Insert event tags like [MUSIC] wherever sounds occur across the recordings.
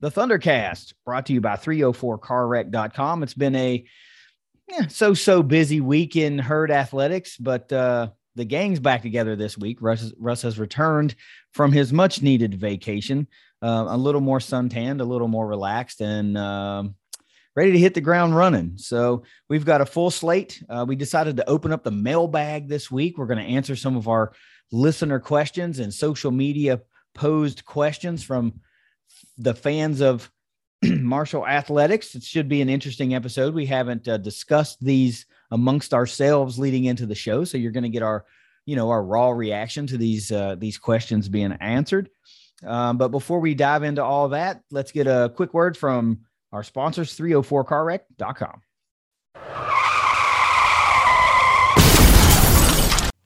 the Thundercast, brought to you by 304carwreck.com. It's been a yeah, so so busy week in herd athletics, but uh, the gang's back together this week. Russ, Russ has returned from his much needed vacation, uh, a little more suntanned, a little more relaxed, and um, ready to hit the ground running. So we've got a full slate. Uh, we decided to open up the mailbag this week. We're going to answer some of our listener questions and social media posed questions from the fans of [CLEARS THROAT] Marshall Athletics. It should be an interesting episode. We haven't uh, discussed these amongst ourselves leading into the show, so you're going to get our, you know, our raw reaction to these uh, these questions being answered. Um, but before we dive into all that, let's get a quick word from our sponsors, 304carwreck.com.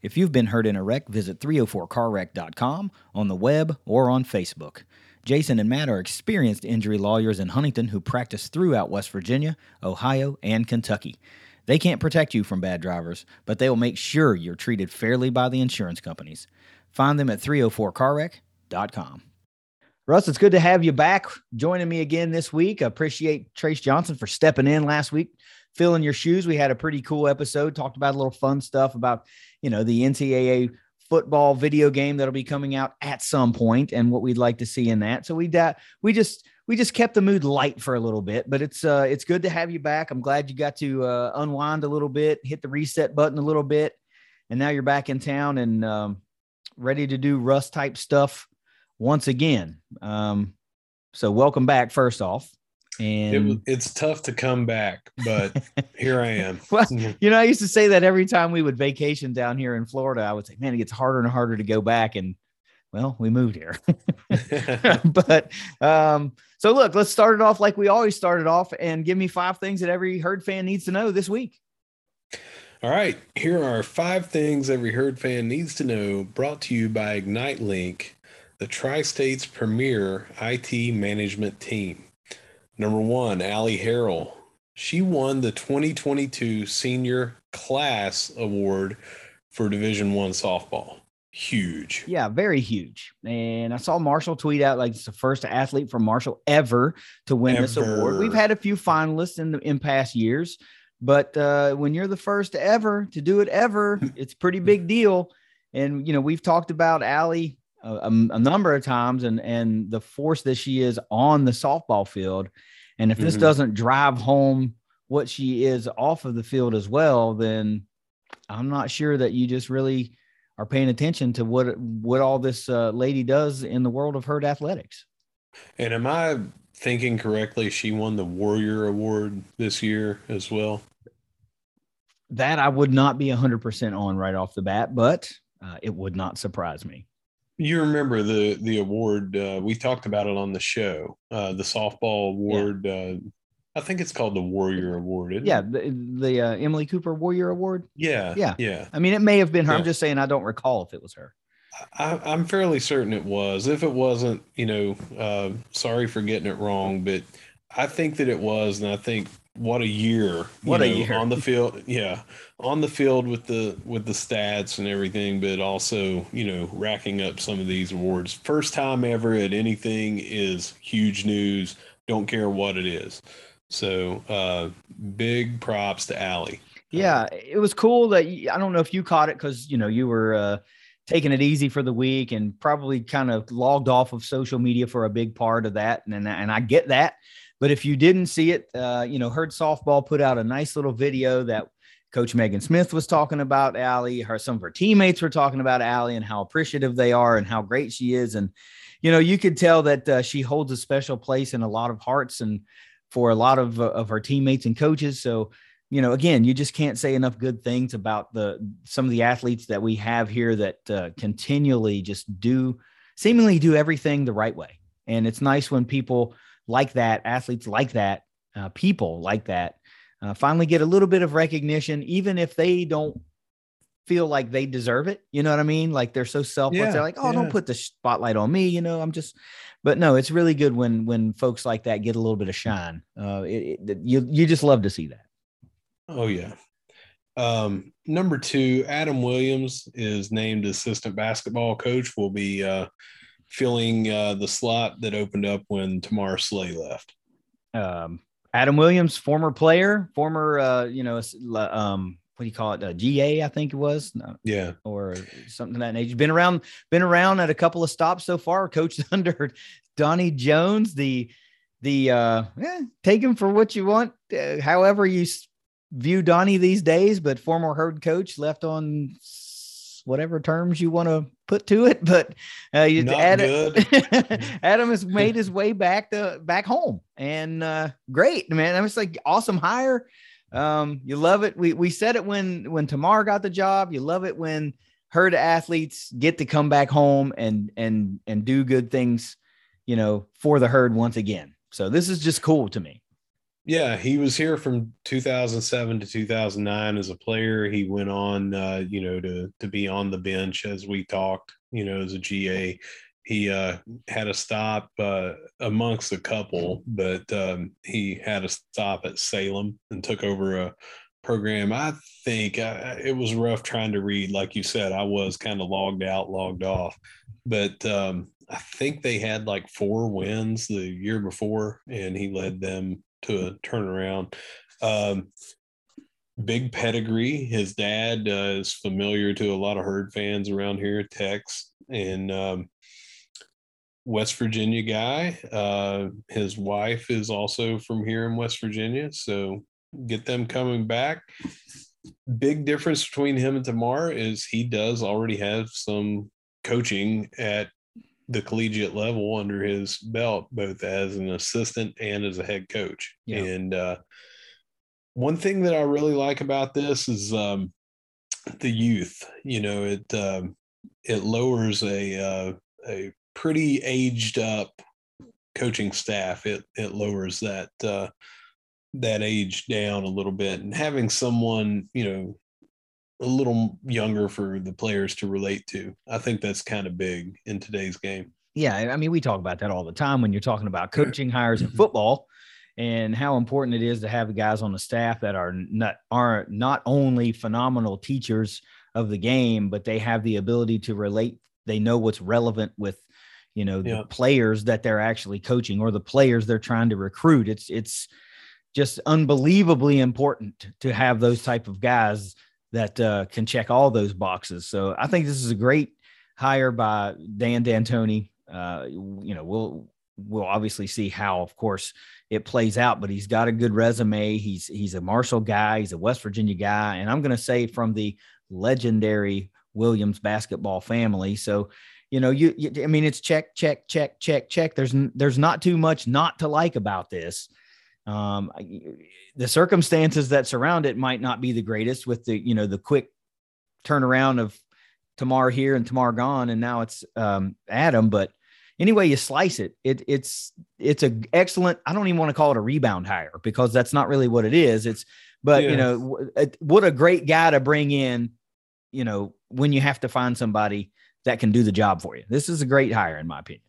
If you've been hurt in a wreck, visit 304carwreck.com on the web or on Facebook. Jason and Matt are experienced injury lawyers in Huntington who practice throughout West Virginia, Ohio, and Kentucky. They can't protect you from bad drivers, but they will make sure you're treated fairly by the insurance companies. Find them at 304carwreck.com. Russ, it's good to have you back joining me again this week. I appreciate Trace Johnson for stepping in last week, filling your shoes. We had a pretty cool episode, talked about a little fun stuff about, you know, the NCAA football video game that'll be coming out at some point and what we'd like to see in that. So we da- we just we just kept the mood light for a little bit, but it's uh it's good to have you back. I'm glad you got to uh, unwind a little bit, hit the reset button a little bit, and now you're back in town and um, ready to do Russ type stuff once again. Um, so welcome back first off. And it, it's tough to come back, but [LAUGHS] here I am. [LAUGHS] well, you know, I used to say that every time we would vacation down here in Florida, I would say, man, it gets harder and harder to go back. And well, we moved here. [LAUGHS] but um, so look, let's start it off like we always started off and give me five things that every herd fan needs to know this week. All right, here are five things every herd fan needs to know, brought to you by Ignite Link, the Tri State's premier IT management team. Number one, Allie Harrell. She won the 2022 Senior Class Award for Division One softball. Huge. Yeah, very huge. And I saw Marshall tweet out like it's the first athlete from Marshall ever to win ever. this award. We've had a few finalists in the in past years, but uh, when you're the first ever to do it ever, [LAUGHS] it's a pretty big deal. And you know, we've talked about Allie a, a, number of times and and the force that she is on the softball field. And if mm-hmm. this doesn't drive home what she is off of the field as well, then I'm not sure that you just really are paying attention to what what all this uh, lady does in the world of herd athletics. And am I thinking correctly? She won the Warrior Award this year as well. That I would not be 100% on right off the bat, but uh, it would not surprise me. You remember the the award? Uh, we talked about it on the show. Uh, the softball award. Yeah. Uh, I think it's called the Warrior Award. yeah, the, the uh, Emily Cooper Warrior Award. Yeah, yeah, yeah. I mean, it may have been her. Yeah. I'm just saying I don't recall if it was her. I, am fairly certain it was. If it wasn't, you know, uh, sorry for getting it wrong, but I think that it was, and I think what a year what know, a year. on the field yeah on the field with the with the stats and everything but also you know racking up some of these awards. First time ever at anything is huge news. Don't care what it is. So uh big props to Allie. Yeah it was cool that i don't know if you caught it because you know you were uh taking it easy for the week and probably kind of logged off of social media for a big part of that and and I get that but if you didn't see it, uh, you know, Herd Softball put out a nice little video that Coach Megan Smith was talking about Allie. Her some of her teammates were talking about Allie and how appreciative they are and how great she is. And you know, you could tell that uh, she holds a special place in a lot of hearts and for a lot of uh, of her teammates and coaches. So you know, again, you just can't say enough good things about the some of the athletes that we have here that uh, continually just do seemingly do everything the right way. And it's nice when people like that, athletes like that, uh, people like that, uh, finally get a little bit of recognition, even if they don't feel like they deserve it. You know what I mean? Like they're so selfless. Yeah, they're like, oh, yeah. don't put the spotlight on me. You know, I'm just. But no, it's really good when when folks like that get a little bit of shine. Uh, it, it, you you just love to see that. Oh yeah. Um, number two, Adam Williams is named assistant basketball coach. Will be uh, filling uh, the slot that opened up when Tamar Slay left. Um, Adam Williams, former player, former uh, you know, um, what do you call it? Uh, GA, I think it was. No, Yeah, or something of that nature. Been around, been around at a couple of stops so far. Coached [LAUGHS] under Donnie Jones. The the uh, eh, take him for what you want. Uh, however you view Donnie these days, but former herd coach left on whatever terms you want to put to it. But uh, you Adam. [LAUGHS] Adam has made his way back to back home, and uh, great man. I was like awesome hire. Um, you love it. We we said it when when Tamar got the job. You love it when herd athletes get to come back home and and and do good things, you know, for the herd once again. So this is just cool to me. Yeah. He was here from 2007 to 2009 as a player. He went on, uh, you know, to to be on the bench as we talked. You know, as a GA, he uh, had a stop uh, amongst a couple, but um, he had a stop at Salem and took over a program. I think uh, it was rough trying to read. Like you said, I was kind of logged out, logged off, but um, I think they had like four wins the year before, and he led them to a turnaround. Um, big pedigree. His dad uh, is familiar to a lot of herd fans around here, Tex, and um, West Virginia guy. Uh, his wife is also from here in West Virginia, so get them coming back. Big difference between him and Tamar is he does already have some coaching at the collegiate level under his belt, both as an assistant and as a head coach. Yeah. And uh, one thing that I really like about this is um, the youth. You know, it um, it lowers a uh, a pretty aged up coaching staff. It it lowers that uh, that age down a little bit, and having someone you know a little younger for the players to relate to. I think that's kind of big in today's game. Yeah, I mean, we talk about that all the time when you're talking about coaching hires in mm-hmm. football and how important it is to have the guys on the staff that are not are not only phenomenal teachers of the game, but they have the ability to relate. They know what's relevant with, you know, the Yeah. players that they're actually coaching or the players they're trying to recruit. It's it's just unbelievably important to have those type of guys that uh, can check all those boxes. So I think this is a great hire by Dan D'Antoni. Uh, you know, we'll we'll obviously see how, of course, it plays out. But he's got a good resume. He's he's a Marshall guy. He's a West Virginia guy, and I'm going to say from the legendary Williams basketball family. So, you know, you, you I mean, it's check, check, check, check, check. There's there's not too much not to like about this. Um, the circumstances that surround it might not be the greatest with the you know the quick turnaround of Tamar here and Tamar gone, and now it's um, Adam. But anyway, you slice it, it it's it's a excellent. I don't even want to call it a rebound hire because that's not really what it is. It's but Yeah. you know what a great guy to bring in. You know when you have to find somebody that can do the job for you. This is a great hire in my opinion.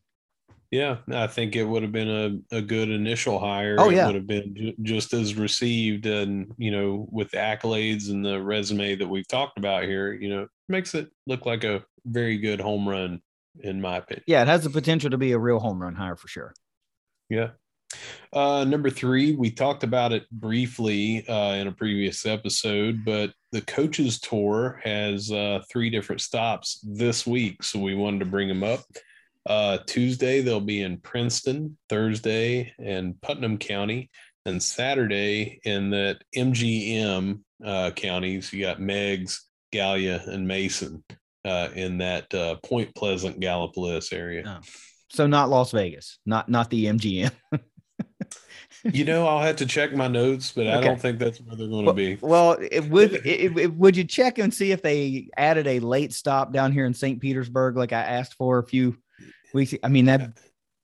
Yeah, I think it would have been a, a good initial hire. Oh, it yeah. would have been ju- just as received, and you know, with the accolades and the resume that we've talked about here, you know, makes it look like a very good home run, in my opinion. Yeah, it has the potential to be a real home run hire for sure. Yeah. Uh, number three, we talked about it briefly uh, in a previous episode, but the coaches tour has uh, three different stops this week, so we wanted to bring them up. Uh, Tuesday they'll be in Princeton, Thursday in Putnam County, and Saturday in that MGM uh, counties. You got Meigs, Gallia, and Mason uh, in that uh, Point Pleasant, Gallipolis area. Oh. So not Las Vegas, not not the MGM. [LAUGHS] You know, I'll have to check my notes, but I don't think that's where they're going to Well, be. well it would it, it- would you check and see if they added a late stop down here in St. Petersburg like I asked for a few weeks? I mean that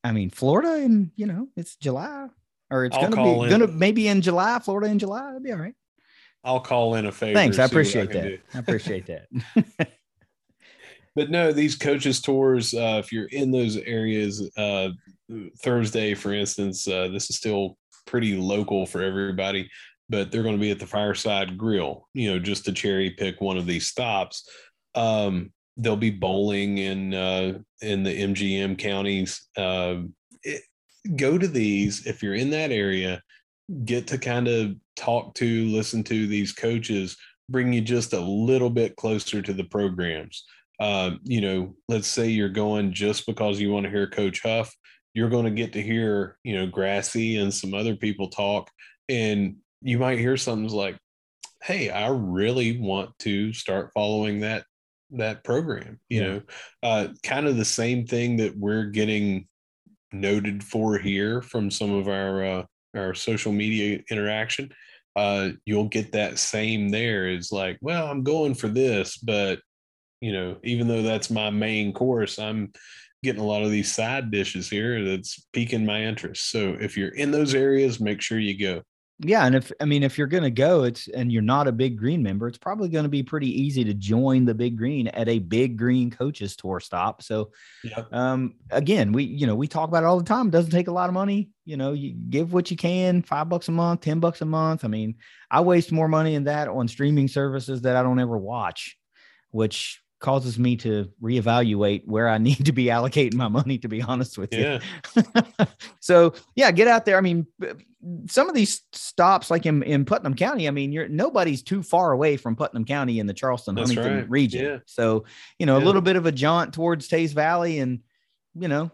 I mean, Florida, and you know, it's July, or it's I'll gonna be in. gonna maybe in July, Florida in July. It'll be all right. I'll call in a favor. Thanks, I appreciate can that. I appreciate that. [LAUGHS] [LAUGHS] But no, these coaches tours, uh, if you're in those areas, uh, Thursday, for instance, uh, this is still pretty local for everybody, but they're going to be at the Fireside Grill, you know, just to cherry pick one of these stops. Um, they'll be bowling in uh, in the MGM counties. Um it, go to these if you're in that area. Get to kind of talk to, listen to these coaches, bring you just a little bit closer to the programs um, you know, let's say you're going just because you want to hear Coach Huff, you're going to get to hear, you know, Grassie and some other people talk, and you might hear something like, "Hey, I really want to start following that that program." You Yeah. know, uh, kind of the same thing that we're getting noted for here from some of our uh, our social media interaction. Uh, you'll get that same there. Is like, well, I'm going for this, but you know, even though that's my main course, I'm getting a lot of these side dishes here that's piquing my interest. So if you're in those areas, make sure you go. Yeah, and if I mean if you're gonna go, it's and you're not a big green member, it's probably gonna be pretty easy to join the big green at a big green coaches tour stop. So Yep. um again, we you know, we talk about it all the time. It doesn't take a lot of money. You know, you give what you can, five bucks a month, ten bucks a month. I mean, I waste more money in that on streaming services that I don't ever watch, which causes me to reevaluate where I [LAUGHS] need to be allocating my money, to be honest with you. Yeah. [LAUGHS] so yeah, get out there. I mean, some of these stops, like in, in Putnam County, I mean, you're nobody's too far away from Putnam County in the Charleston That's Huntington right. region. Yeah. So you know, a little bit of a jaunt towards Teays Valley, and you know,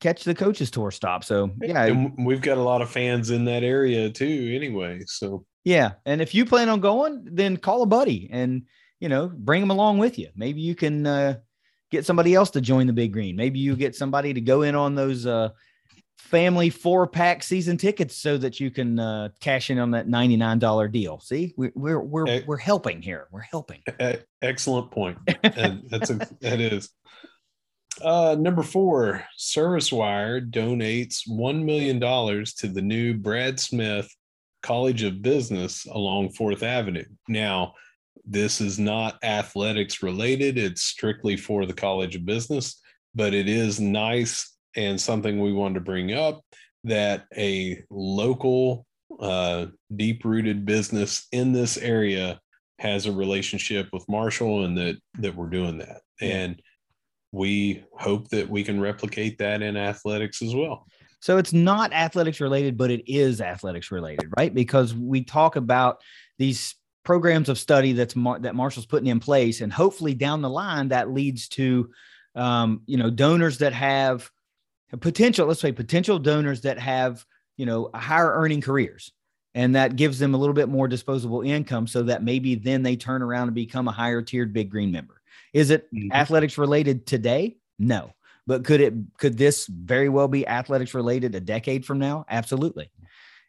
catch the coaches tour stop. So yeah, And we've got a lot of fans in that area too, anyway. So yeah. And if you plan on going, then call a buddy and you know, bring them along with you. Maybe you can uh, get somebody else to join the big green. Maybe you get somebody to go in on those uh, family four pack season tickets so that you can uh, cash in on that $99 deal. See, we, we're, we're, Eh. we're helping here. We're helping. excellent point. [LAUGHS] And that's a, that is. Uh, number four, ServiceWire donates $1 million to the new Brad Smith College of Business along Fourth Avenue. Now, this is not athletics related, it's strictly for the College of Business, but it is nice and something we wanted to bring up that a local, uh, deep rooted business in this area has a relationship with Marshall and that that we're doing that. Yeah. And we hope that we can replicate that in athletics as well. So it's not athletics related, but it is athletics related, right? Because we talk about these programs of study that's Mar- that Marshall's putting in place, and hopefully down the line that leads to, um, you know, donors that have potential. Let's say potential donors that have, you know, higher earning careers, and that gives them a little bit more disposable income, so that maybe then they turn around and become a higher tiered Big Green member. Is it Mhm. athletics related today? No but could it could this very well be athletics related a decade from now absolutely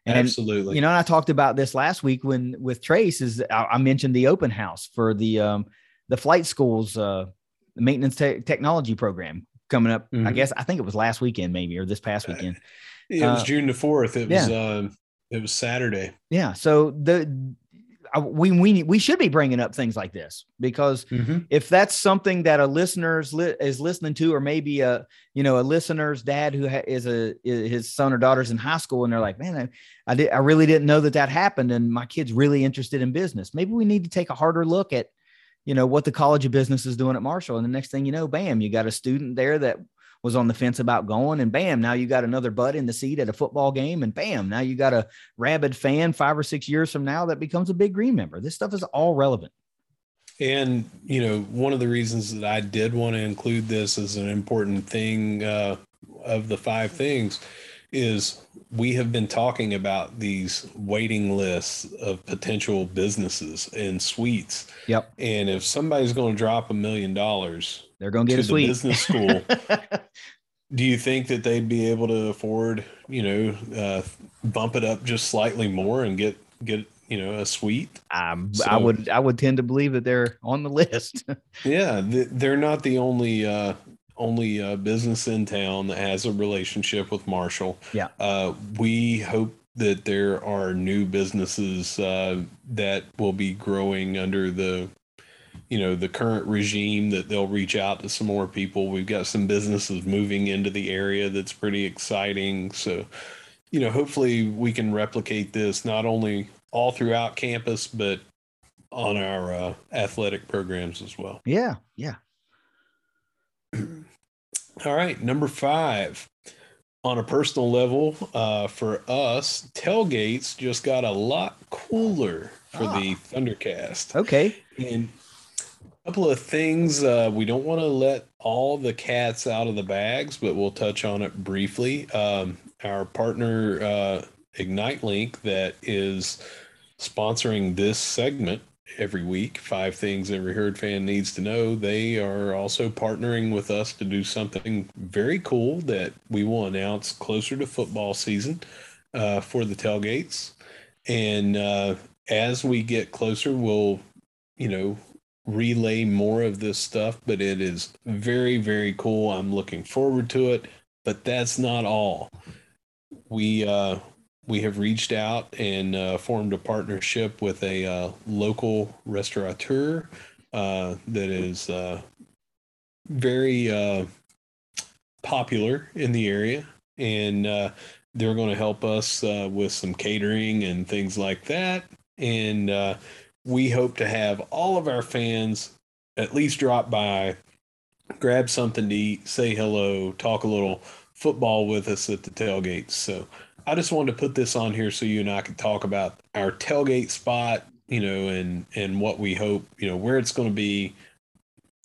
and Absolutely. you know and i talked about this last week when with trace is i, I mentioned the open house for the um the flight schools uh maintenance te- technology program coming up i Mhm. guess i think it was last weekend maybe or this past weekend it was uh, June the fourth. It was um it was Saturday. yeah so the I, we we we should be bringing up things like this because mm-hmm. if that's something that a listener's li- is listening to, or maybe a you know a listener's dad who ha- is a is his son or daughter's in high school, and they're like, man, I, I did I really didn't know that that happened, and my kid's really interested in business. Maybe we need to take a harder look at you know what the College of Business is doing at Marshall, and the next thing you know, bam, you got a student there that was on the fence about going, and bam, now you got another butt in the seat at a football game, and bam, now you got a rabid fan five or six years from now that becomes a big green member. This stuff is all relevant. And you know, one of the reasons that I did want to include this as an important thing uh, of the five things is we have been talking about these waiting lists of potential businesses and suites. Yep, And if somebody's going to drop a million dollars they're going to get a suite. business school, [LAUGHS] do you think that they'd be able to afford, you know, uh, bump it up just slightly more and get get you know a suite? Um, I would I would tend to believe that they're on the list. [LAUGHS] Yeah, they're not the only uh, only uh, business in town that has a relationship with Marshall. Yeah. Uh, we hope that there are new businesses uh, that will be growing under the you know the current regime that they'll reach out to some more people we've got some businesses moving into the area that's pretty exciting so you know hopefully we can replicate this not only all throughout campus but on our uh, athletic programs as well yeah yeah all right number five. On a personal level uh, for us tailgates just got a lot cooler for ah. the thundercast. Okay. And a couple of things uh, we don't want to let all the cats out of the bags but we'll touch on it briefly. Um, our partner uh, ignite link that is sponsoring this segment every week five things every herd fan needs to know they are also partnering with us to do something very cool that we will announce closer to football season uh, for the tailgates and uh, as we get closer we'll you know relay more of this stuff, but it is very, very cool. I'm looking forward to it. But that's not all. We uh, we have reached out and uh, formed a partnership with a uh, local restaurateur uh, that is uh, very uh, popular in the area, and uh, they're going to help us with some catering and things like that. And we hope to have all of our fans at least drop by, grab something to eat, say hello, talk a little football with us at the tailgates. So I just wanted to put this on here so you and I could talk about our tailgate spot, you know, and and what we hope, you know, where it's going to be,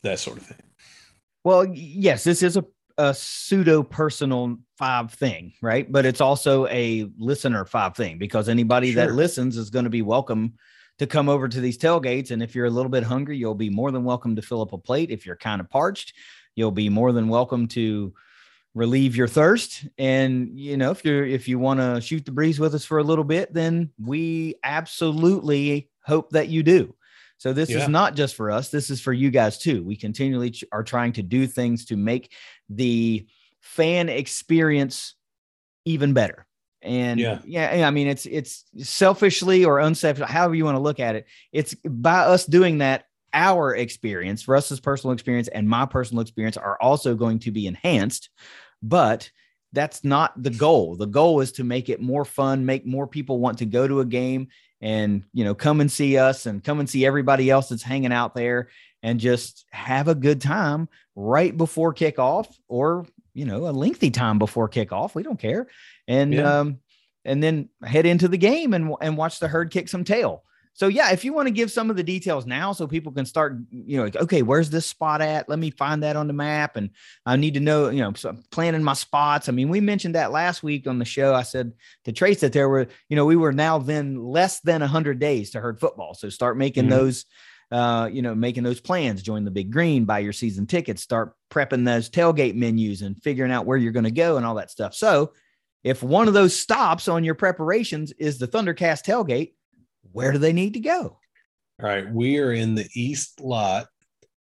that sort of thing. Well, yes, this is a, a pseudo personal five thing, right? But it's also a listener five thing because anybody sure. that listens is going to be welcome to come over to these tailgates. And if you're a little bit hungry, you'll be more than welcome to fill up a plate. If you're kind of parched, you'll be more than welcome to relieve your thirst. And you know, if you're if you want to shoot the breeze with us for a little bit, then we absolutely hope that you do. So this yeah. is not just for us, this is for you guys too. We continually ch- are trying to do things to make the fan experience even better. And yeah. yeah, I mean, it's it's selfishly or unselfishly, however you want to look at it. It's by us doing that, our experience, Russ's personal experience and my personal experience are also going to be enhanced. But that's not the goal. The goal is to make it more fun, make more people want to go to a game and you know come and see us and come and see everybody else that's hanging out there and just have a good time right before kickoff or you know a lengthy time before kickoff we don't care and yeah. um and then head into the game and and watch the herd kick some tail so yeah if you want to give some of the details now so people can start you know like, okay where's this spot at? Let me find that on the map and i need to know you know so planning my spots. I mean we mentioned that last week on the show. I said to trace that there were you know we were now then less than 100 days to herd football. So start making mm-hmm. those uh, you know, making those plans, join the big green, buy your season tickets, start prepping those tailgate menus and figuring out where you're going to go and all that stuff. So, if one of those stops on your preparations is the Thundercast tailgate, where do they need to go? All right. We are in the east lot.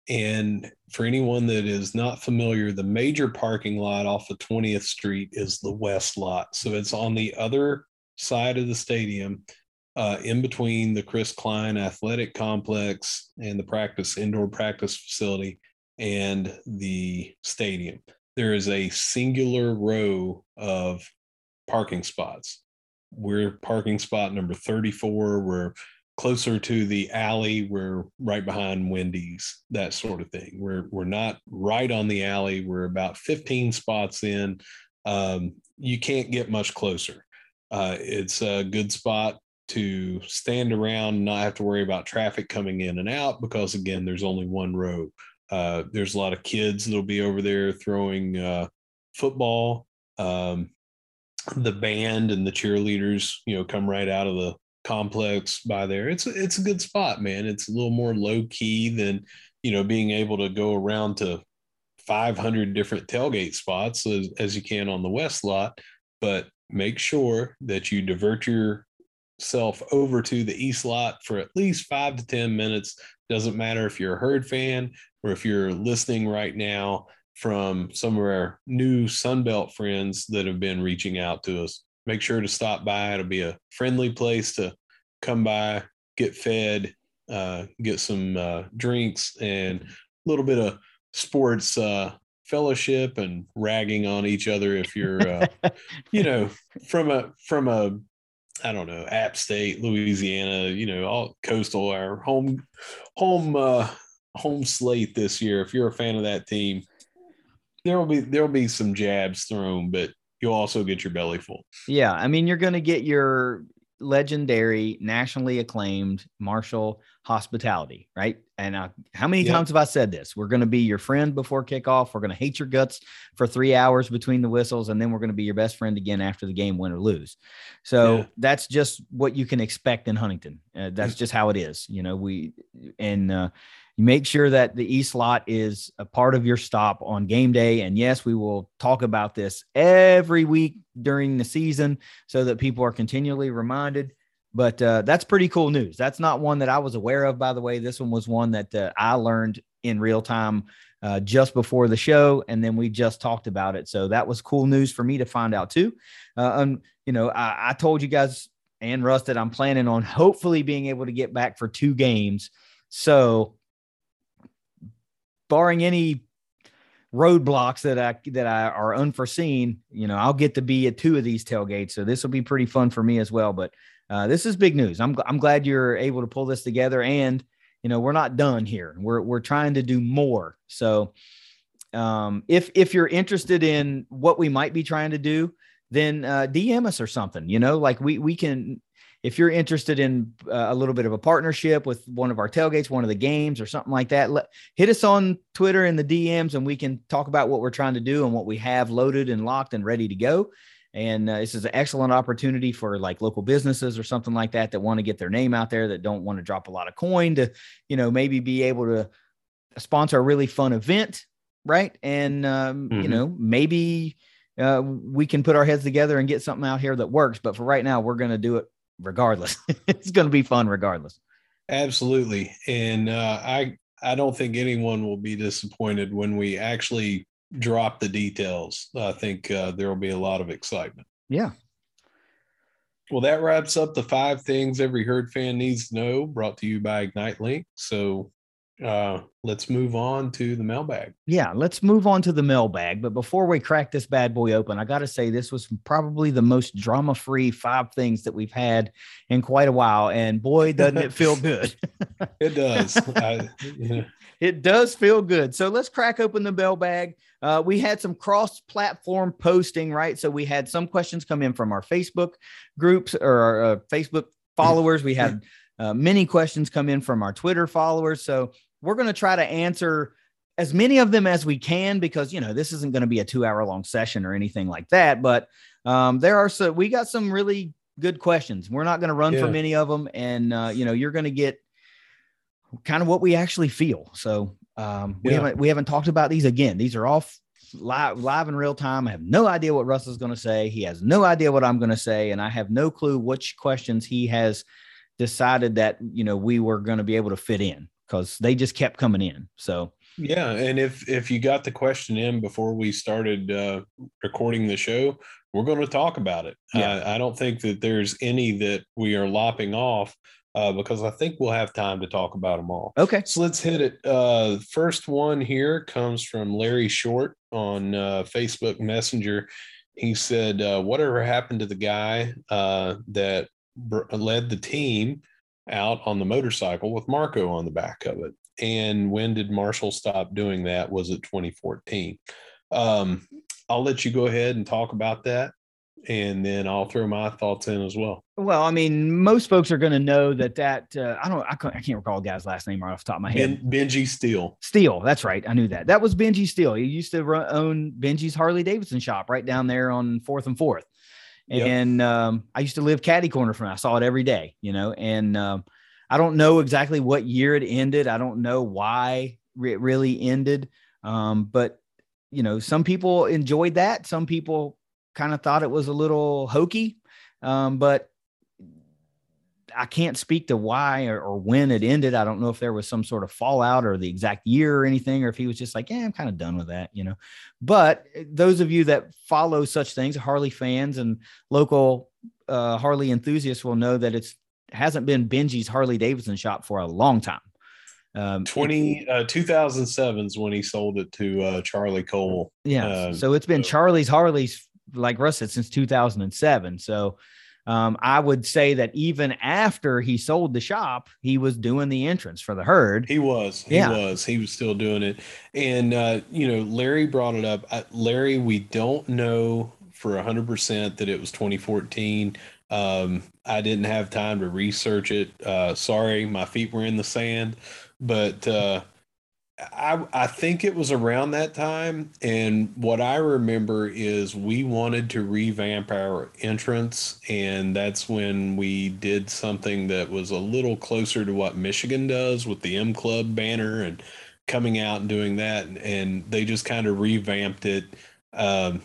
And for anyone that is not familiar, the major parking lot off of 20th Street is the west lot. So it's on the other side of the stadium uh, in between the Chris Cline Athletic Complex and the practice indoor practice facility and the stadium. There is a singular row of parking spots. We're parking spot number 34. We're closer to the alley. We're right behind Wendy's, that sort of thing. We're we're not right on the alley. We're about 15 spots in. Um, you can't get much closer. Uh, it's a good spot to stand around not have to worry about traffic coming in and out because again there's only one row uh, there's a lot of kids that'll be over there throwing uh, football um, the band and the cheerleaders you know come right out of the complex by there it's it's a good spot man it's a little more low key than you know being able to go around to 500 different tailgate spots as, as you can on the west lot but make sure that you divert yourself over to the east lot for at least five to 10 minutes. Doesn't matter if you're a herd fan or if you're listening right now from some of our new Sunbelt friends that have been reaching out to us. Make sure to stop by. It'll be a friendly place to come by, get fed, uh, get some uh, drinks, and a little bit of sports uh, fellowship and ragging on each other if you're, uh, [LAUGHS] you know, from a from a I don't know, App State, Louisiana, you know, all coastal, our home home uh home slate this year. If you're a fan of that team, there will be there will be some jabs thrown, but you'll also get your belly full. Yeah, I mean, you're going to get your legendary, nationally acclaimed Marshall hospitality, right? And uh, how many yep. times have I said this? We're going to be your friend before kickoff. We're going to hate your guts for three hours between the whistles, and then we're going to be your best friend again after the game, win or lose. So yeah. that's just what you can expect in Huntington. Uh, that's just how it is. You know, we and uh, you make sure that the e slot is a part of your stop on game day. And yes, we will talk about this every week during the season so that people are continually reminded. But uh, that's pretty cool news. That's not one that I was aware of, by the way. This one was one that uh, I learned in real time uh, just before the show, and then we just talked about it. So that was cool news for me to find out too. Uh, and you know, I, I told you guys and Russ that I'm planning on hopefully being able to get back for two games. So barring any roadblocks that I that I are unforeseen, you know, I'll get to be at two of these tailgates. So this will be pretty fun for me as well. But uh, this is big news. I'm I'm glad you're able to pull this together, and you know, we're not done here. We're we're trying to do more. So um, if if you're interested in what we might be trying to do, then uh, DM us or something. You know, like we we can if you're interested in uh, a little bit of a partnership with one of our tailgates, one of the games, or something like that, let, hit us on Twitter in the DMs, and we can talk about what we're trying to do and what we have loaded and locked and ready to go. And uh, this is an excellent opportunity for like local businesses or something like that that want to get their name out there that don't want to drop a lot of coin to, you know, maybe be able to sponsor a really fun event, right? And um, mm-hmm. you know, maybe uh, we can put our heads together and get something out here that works. But for right now, we're going to do it regardless. [LAUGHS] it's going to be fun regardless. Absolutely. And uh, I I don't think anyone will be disappointed when we actually drop the details. I think uh, there will be a lot of excitement. Yeah. Well, that wraps up the five things every herd fan needs to know, brought to you by Ignite Link. So uh, let's move on to the mailbag. Yeah, let's move on to the mailbag. But before we crack this bad boy open, I got to say this was probably the most drama free five things that we've had in quite a while. And boy, doesn't it feel [LAUGHS] good. it does. I, yeah. [LAUGHS] It does feel good. So let's crack open the mailbag. Uh, we had some cross platform posting, right? So we had some questions come in from our Facebook groups or our uh, Facebook followers. We had uh, many questions come in from our Twitter followers. So we're going to try to answer as many of them as we can because you know this isn't going to be a two hour long session or anything like that but um, there are so we got some really good questions. We're not going to run yeah. from any of them and uh, you know you're going to get kind of what we actually feel. So um, we yeah. haven't we haven't talked about these again. These are all live live in real time. I have no idea what russell's going to say. He has no idea what i'm going to say and i have no clue which questions he has decided that you know we were going to be able to fit in because they just kept coming in. So yeah, and if if you got the question in before we started uh, recording the show, we're going to talk about it. Yeah. Uh, I don't think that there's any that we are lopping off uh, because I think we'll have time to talk about them all. Okay, so let's hit it. Uh, first one here comes from Larry Short on uh, Facebook Messenger. He said, uh, "Whatever happened to the guy uh, that br- led the team?" Out on the motorcycle with Marco on the back of it. And when did Marshall stop doing that? Was it 2014? Um, I'll let you go ahead and talk about that. And then I'll throw my thoughts in as well. Well, I mean, most folks are going to know that that uh, I don't I can't, I can't recall guy's last name right off the top of my head. Ben, Benji Steele. Steele, that's right. I knew that. That was Benji Steele. He used to run, own Benji's Harley Davidson shop right down there on Fourth and Fourth. And um, I used to live caddy corner from it. I saw it every day, you know, and um, I don't know exactly what year it ended. I don't know why it really ended. Um, but you know, some people enjoyed that. Some people kind of thought it was a little hokey. Um, but I can't speak to why or, or, when it ended. I don't know if there was some sort of fallout or the exact year or anything, or if he was just like, yeah, I'm kind of done with that, you know. But eh, those of you that follow such things, Harley fans and local uh, Harley enthusiasts will know that it's hasn't been Benji's Harley Davidson shop for a long time. Um, 20 uh, 2007 is when he sold it to uh, Charlie Cole. Yeah. Uh, so it's been. Charlie's Harley's, like Russ said, since 2007. So um, I would say that even after he sold the shop, he was doing the entrance for the herd. He was. He yeah. was. He was still doing it. And, uh, you know, Larry brought it up. I, Larry, we don't know for 100% that it was 2014. Um, I didn't have time to research it. Uh, sorry, my feet were in the sand. But uh, I, I think it was around that time. And what I remember is we wanted to revamp our entrance. And that's when we did something that was a little closer to what Michigan does with the M Club banner and coming out and doing that. And they just kind of revamped it. Um,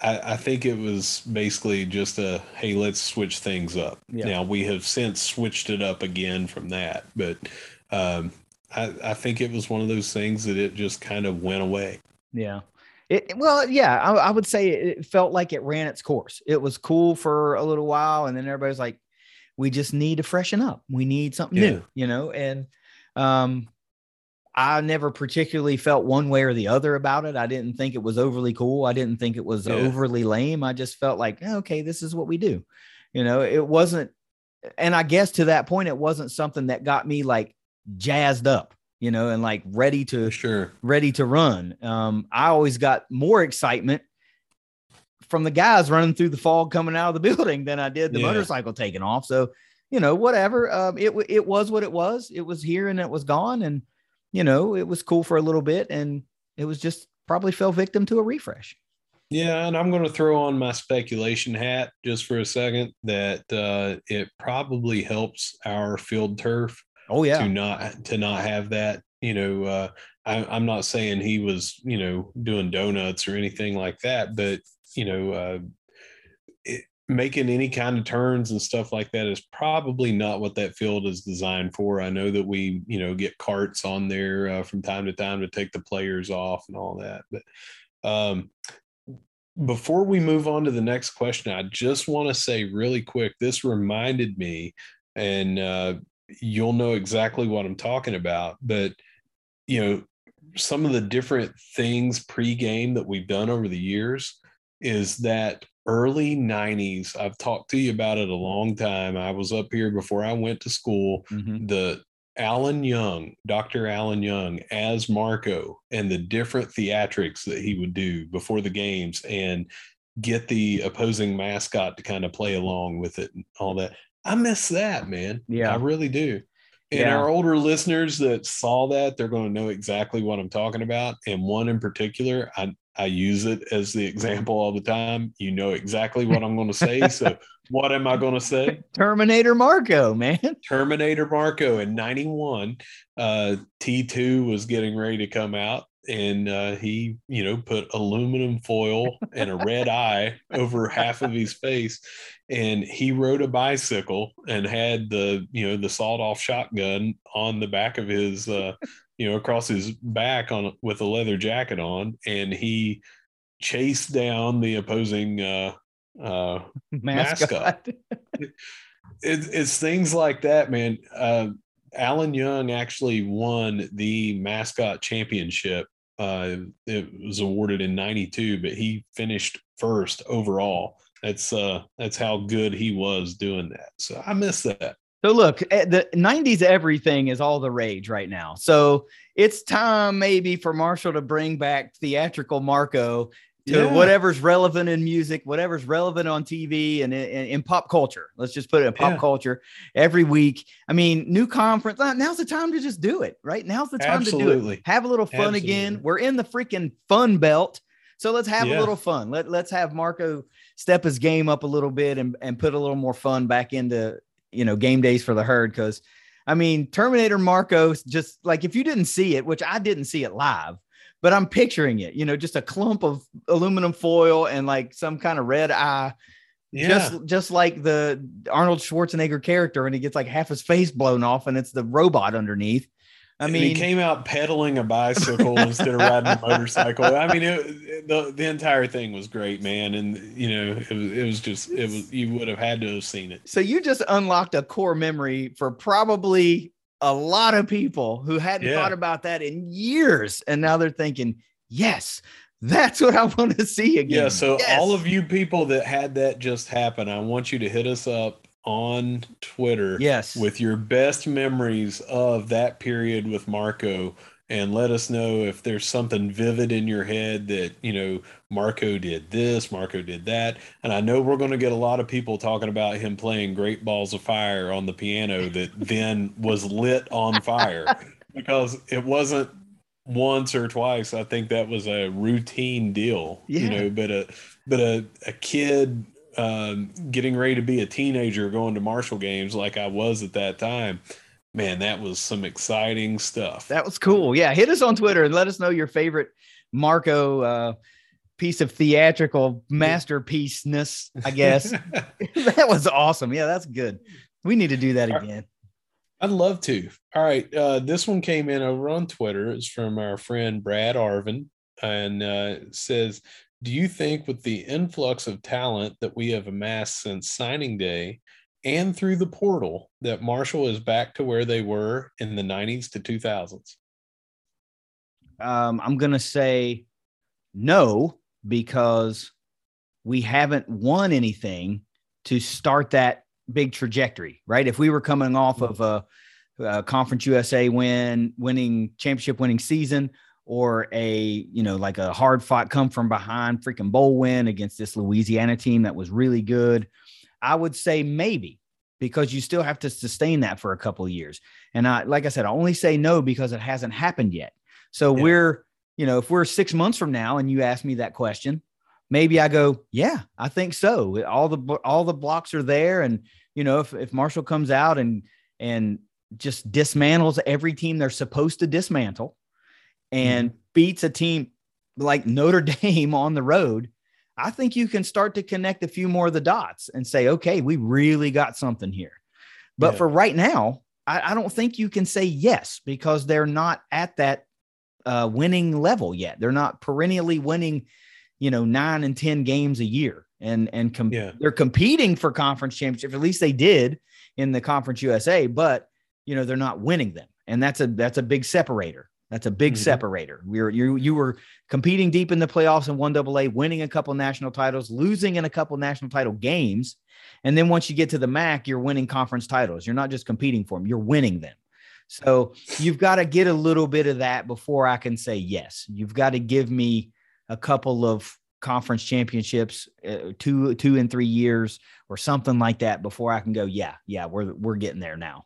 I, I, think it was basically just a hey, let's switch things up. Yeah. Now we have since switched it up again from that, but um, I, I think it was one of those things that it just kind of went away. Yeah. It, well, yeah, I, I, would say it felt like it ran its course. It was cool for a little while, and then everybody's like, "We just need to freshen up. We need something yeah. new," you know. And um, I never particularly felt one way or the other about it. I didn't think it was overly cool. I didn't think it was yeah. overly lame. I just felt like, okay, this is what we do. You know, it wasn't, and I guess to that point, it wasn't something that got me like jazzed up, you know, and like ready to sure ready to run. Um, I always got more excitement from the guys running through the fog coming out of the [LAUGHS] building than I did the yeah. motorcycle taking off. So, you know, whatever. Um, it it was what it was. It was here and it was gone, and you know, it was cool for a little bit, and it was just probably fell victim to a refresh. Yeah, and I'm going to throw on my speculation hat just for a second that uh, it probably helps our field turf Oh yeah. To not to not have that, you know, uh, I, am not saying he was, you know, doing donuts or anything like that, but you know, uh, it, making any kind of turns and stuff like that is probably not what that field is designed for. I know that we, you know, get carts on there uh, from time to time to take the players off and all that, but um, before we move on to the next question, I just want to say really quick. This reminded me, and uh, you'll know exactly what I'm talking about. But, you know, some of the different things pre-game that we've done over the years is that early 90s i've talked to you about it a long time i was up here before i went to school mm-hmm. the alan young dr alan young as marco and the different theatrics that he would do before the games and get the opposing mascot to kind of play along with it and all that I miss that, man. Yeah, I really do. And yeah. our older listeners that saw that, they're going to know exactly what I'm talking about. And one in particular, I, I use it as the example all the time. You know exactly what I'm going to say. so, [LAUGHS] what am I going to say? Terminator Marco, man. Terminator Marco in 91. Uh, T2 was getting ready to come out and uh, he, you know, put aluminum foil and a red eye over half of his face, and he rode a bicycle and had the, you know, the sawed-off shotgun on the back of his, uh, you know, across his back on with a leather jacket on, and he chased down the opposing uh, uh, mascot. mascot. it, it's things like that, man. Uh, Alan Young actually won the mascot championship uh, it was awarded in 92 but he finished first overall. That's uh that's how good he was doing that. So i miss that. So look eh, the 90s everything is all the rage right now. So it's time maybe for marshall to bring back theatrical marco to yeah. whatever's relevant in music, whatever's relevant on TV and in, pop culture. Let's just put it in pop yeah. culture every week. I mean, new conference. Uh, now's the time to just do it, right? Now's the time Absolutely. to do it. Have a little fun Absolutely. again. We're in the freaking fun belt. So let's have yeah. a little fun. Let, let's have Marco step his game up a little bit and, and put a little more fun back into, you know, game days for the herd. Cause I mean, Terminator Marco just like, if you didn't see it, which I didn't see it live, but I'm picturing it, you know, just a clump of aluminum foil and like some kind of red eye Yeah. Just just like the Arnold Schwarzenegger character, and he gets like half his face blown off, and it's the robot underneath. I And mean, he came out pedaling a bicycle instead of riding a [LAUGHS] motorcycle. I mean, it, the the entire thing was great, man. And you know, it was, it was just it was you would have had to have seen it. so you just unlocked a core memory for probably a lot of people who hadn't Yeah. thought about that in years, and now they're thinking, "Yes, that's what I [LAUGHS] want to see again." Yeah. So Yes. all of you people that had that just happen, I want you to hit us up on Twitter. yes, with your best memories of that period with Marco and let us know if there's something vivid in your head that, you know, Marco did this, Marco did that. And I know we're going to get a lot of people talking about him playing Great Balls of Fire on the piano that [LAUGHS] then was lit on fire because it wasn't once or twice. I think that was a routine deal, you know, but a but a, a kid um, getting ready to be a teenager going to Marshall games like I was at that time, man, that was some exciting stuff. That was cool. Yeah, hit us on Twitter and let us know your favorite Marco uh, piece of theatrical masterpiece-ness, I guess. [LAUGHS] [LAUGHS] that was awesome. Yeah, that's good. We need to do that again. I'd love to. All right. Uh, this one came in over on Twitter. It's from our friend Brad Arvin and uh, says, Do you think with the influx of talent that we have amassed since signing day and through the portal that Marshall is back to where they were in the 90s to 2000s? Um, I'm gonna say no because we haven't won anything to start that big trajectory, right? If we were coming off of a, a conference USA win, winning championship winning season, or a you know like a hard fought come from behind freaking bowl win against this Louisiana team that was really good, I would say maybe because you still have to sustain that for a couple of years. And I like I said, I only say no because it hasn't happened yet. So Yeah. we're, you know, if we're six months from now and you ask me that question, maybe I go, yeah, I think so. All the all the blocks are there, and you know, if if Marshall comes out and and just dismantles every team they're supposed to dismantle, and mm-hmm. beats a team like Notre [LAUGHS] Dame on the road, I think you can start to connect a few more of the dots and say, okay, we really got something here. But Yeah. for right now, I, I don't think you can say yes because they're not at that uh, winning level yet. They're not perennially winning, you know, nine and ten games a year, and and com- Yeah. they're competing for conference championship. At least they did in the Conference USA, but you know they're not winning them, and that's a that's a big separator. That's a big Mhm. separator. We were you you were competing deep in the playoffs in one double A, winning a couple national titles, losing in a couple national title games, and then once you get to the MAC, you're winning conference titles. You're not just competing for them; you're winning them. So you've got to get a little bit of that before I can say yes. You've got to give me a couple of conference championships, uh, two two and three years or something like that before I can go. Yeah, yeah, we're we're getting there now.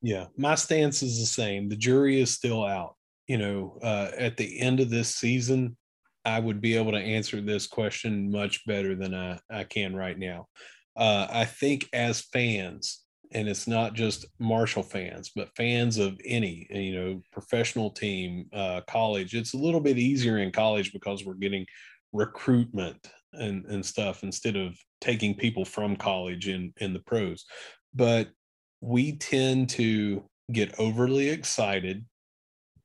Yeah, my stance is the same. The jury is still out. You know, uh, at the end of this season, I would be able to answer this question much better than I, I can right now. Uh, I think as fans, and it's not just Marshall fans, but fans of any, you know, professional team, uh, college, it's a little bit easier in college because we're getting recruitment and, and stuff instead of taking people from college in, in the pros. But we tend to get overly excited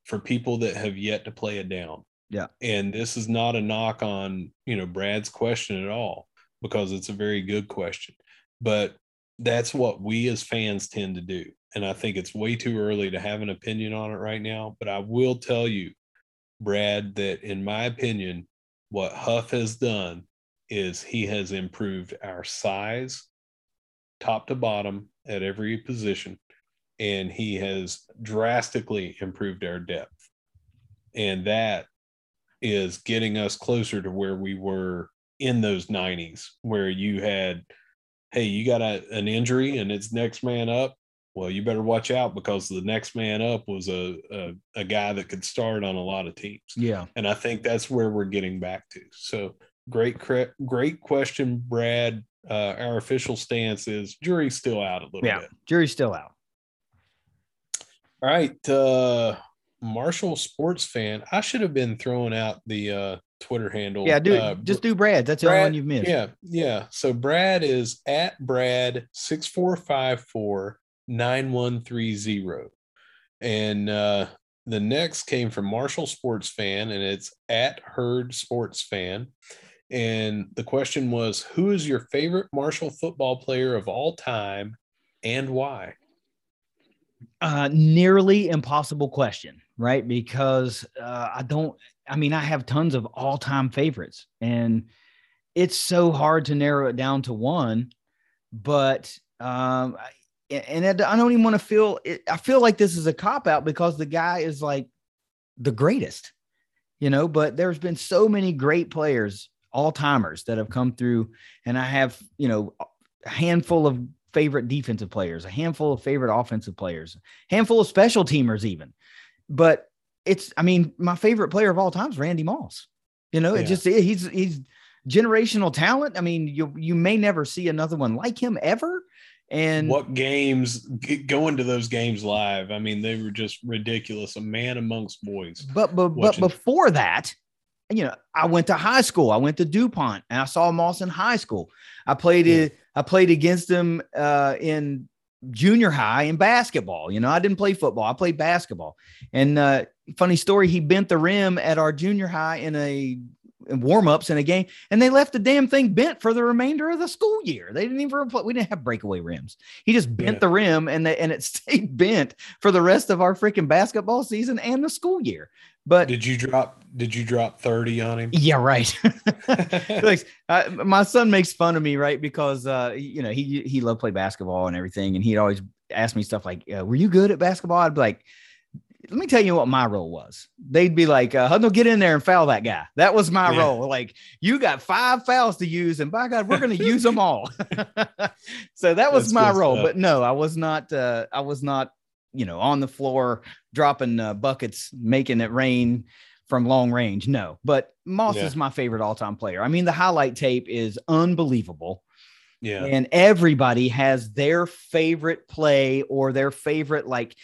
for people that have yet to play it down. Yeah. And this is not a knock on, you know, Brad's question at all, because it's a very good question. But that's what we as fans tend to do. And I think it's way too early to have an opinion on it right now. But I will tell you, Brad, that in my opinion, what Huff has done is he has improved our size top to bottom at every position and he has drastically improved our depth and that is getting us closer to where we were in those 90s where you had hey you got a, an injury and it's next man up well you better watch out because the next man up was a, a, a guy that could start on a lot of teams Yeah. and I think that's where we're getting back to. So great, great question, Brad. Uh, our official stance is jury's still out a little bit. Yeah. bit. Jury's still out. All right, uh, Marshall sports fan. I should have been throwing out the uh, Twitter handle. Yeah, do Uh, just do Brad. That's the only one you've missed. Yeah, yeah. So Brad is at Brad six four five four nine one three zero, and uh, the next came from Marshall Sports Fan, and it's at Herd Sports Fan. And the question was, who is your favorite Marshall football player of all time, and why? Uh, nearly impossible question, right? Because uh, I don't, I mean, I have tons of all time favorites, and it's so hard to narrow it down to one. But, um, and I don't even want to feel, I feel like this is a cop out because the guy is like the greatest, you know, but there's been so many great players, all timers that have come through, and I have, you know, a handful of favorite defensive players, a handful of favorite offensive players, handful of special teamers, even. But it's, I mean, my favorite player of all time is Randy Moss. You know, it just he's he's generational talent. I mean, you you may never see another one like him ever. And what games going to those games live? I mean, they were just ridiculous. A man amongst boys. but but but before that, you know, I went to high school. I went to DuPont and I saw Moss in high school. I played Yeah. it. I played against him uh, in junior high in basketball. You know, I didn't play football. I played basketball. And uh, funny story, he bent the rim at our junior high in a in warm-ups in a game, and they left the damn thing bent for the remainder of the school year. They didn't even repl- we didn't have breakaway rims. He just bent Yeah. the rim and they, and it [LAUGHS] stayed bent for the rest of our freaking basketball season and the school year. But Did you drop? Did you drop thirty on him? yeah, right. [LAUGHS] [LAUGHS] like uh, my son makes fun of me, right? Because uh, you know he he loved play basketball and everything, and he'd always ask me stuff like, uh, "Were you good at basketball?" I'd be like, "Let me tell you what my role was." They'd be like, uh, "Hudnall, get in there and foul that guy." That was my Yeah. role. Like, you got five fouls to use, and by God, we're going to use them all. [LAUGHS] so that was That's my role. stuff. But no, I was not. Uh, I was not. You know, on the floor, dropping uh, buckets, making it rain from long range. No, but Moss Yeah. is my favorite all time player. I mean, the highlight tape is unbelievable. Yeah, And everybody has their favorite play or their favorite, like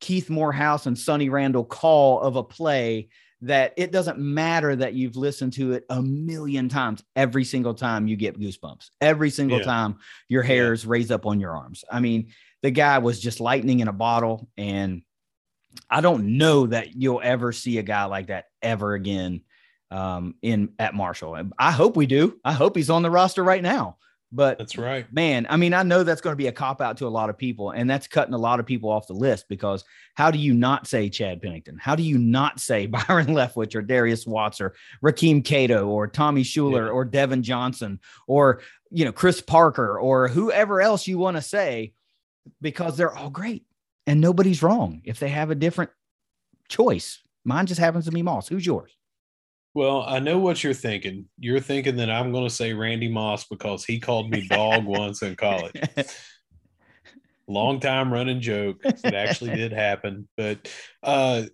Keith Morehouse and Sonny Randle call of a play that it doesn't matter that you've listened to it a million times. Every single time you get goosebumps, every single Yeah. time your hairs raise up on your arms. I mean, the guy was just lightning in a bottle. And I don't know that you'll ever see a guy like that ever again um, in at Marshall. And I hope we do. I hope he's on the roster right now. But that's right. man, I mean, I know that's going to be a cop out to a lot of people, and that's cutting a lot of people off the list because how do you not say Chad Pennington? How do you not say [LAUGHS] Byron Leftwich or Darius Watts or Rakeem Cato or Tommy Shuler Yeah. or Devon Johnson or you know Chris Parker or whoever else you want to say because they're all great and nobody's wrong if they have a different choice. Mine just happens to be Moss. Who's yours? Well, I know what you're thinking. You're thinking that I'm going to say Randy Moss because he called me dog [LAUGHS] once in college. [LAUGHS] Long time running joke. It actually did happen, but uh,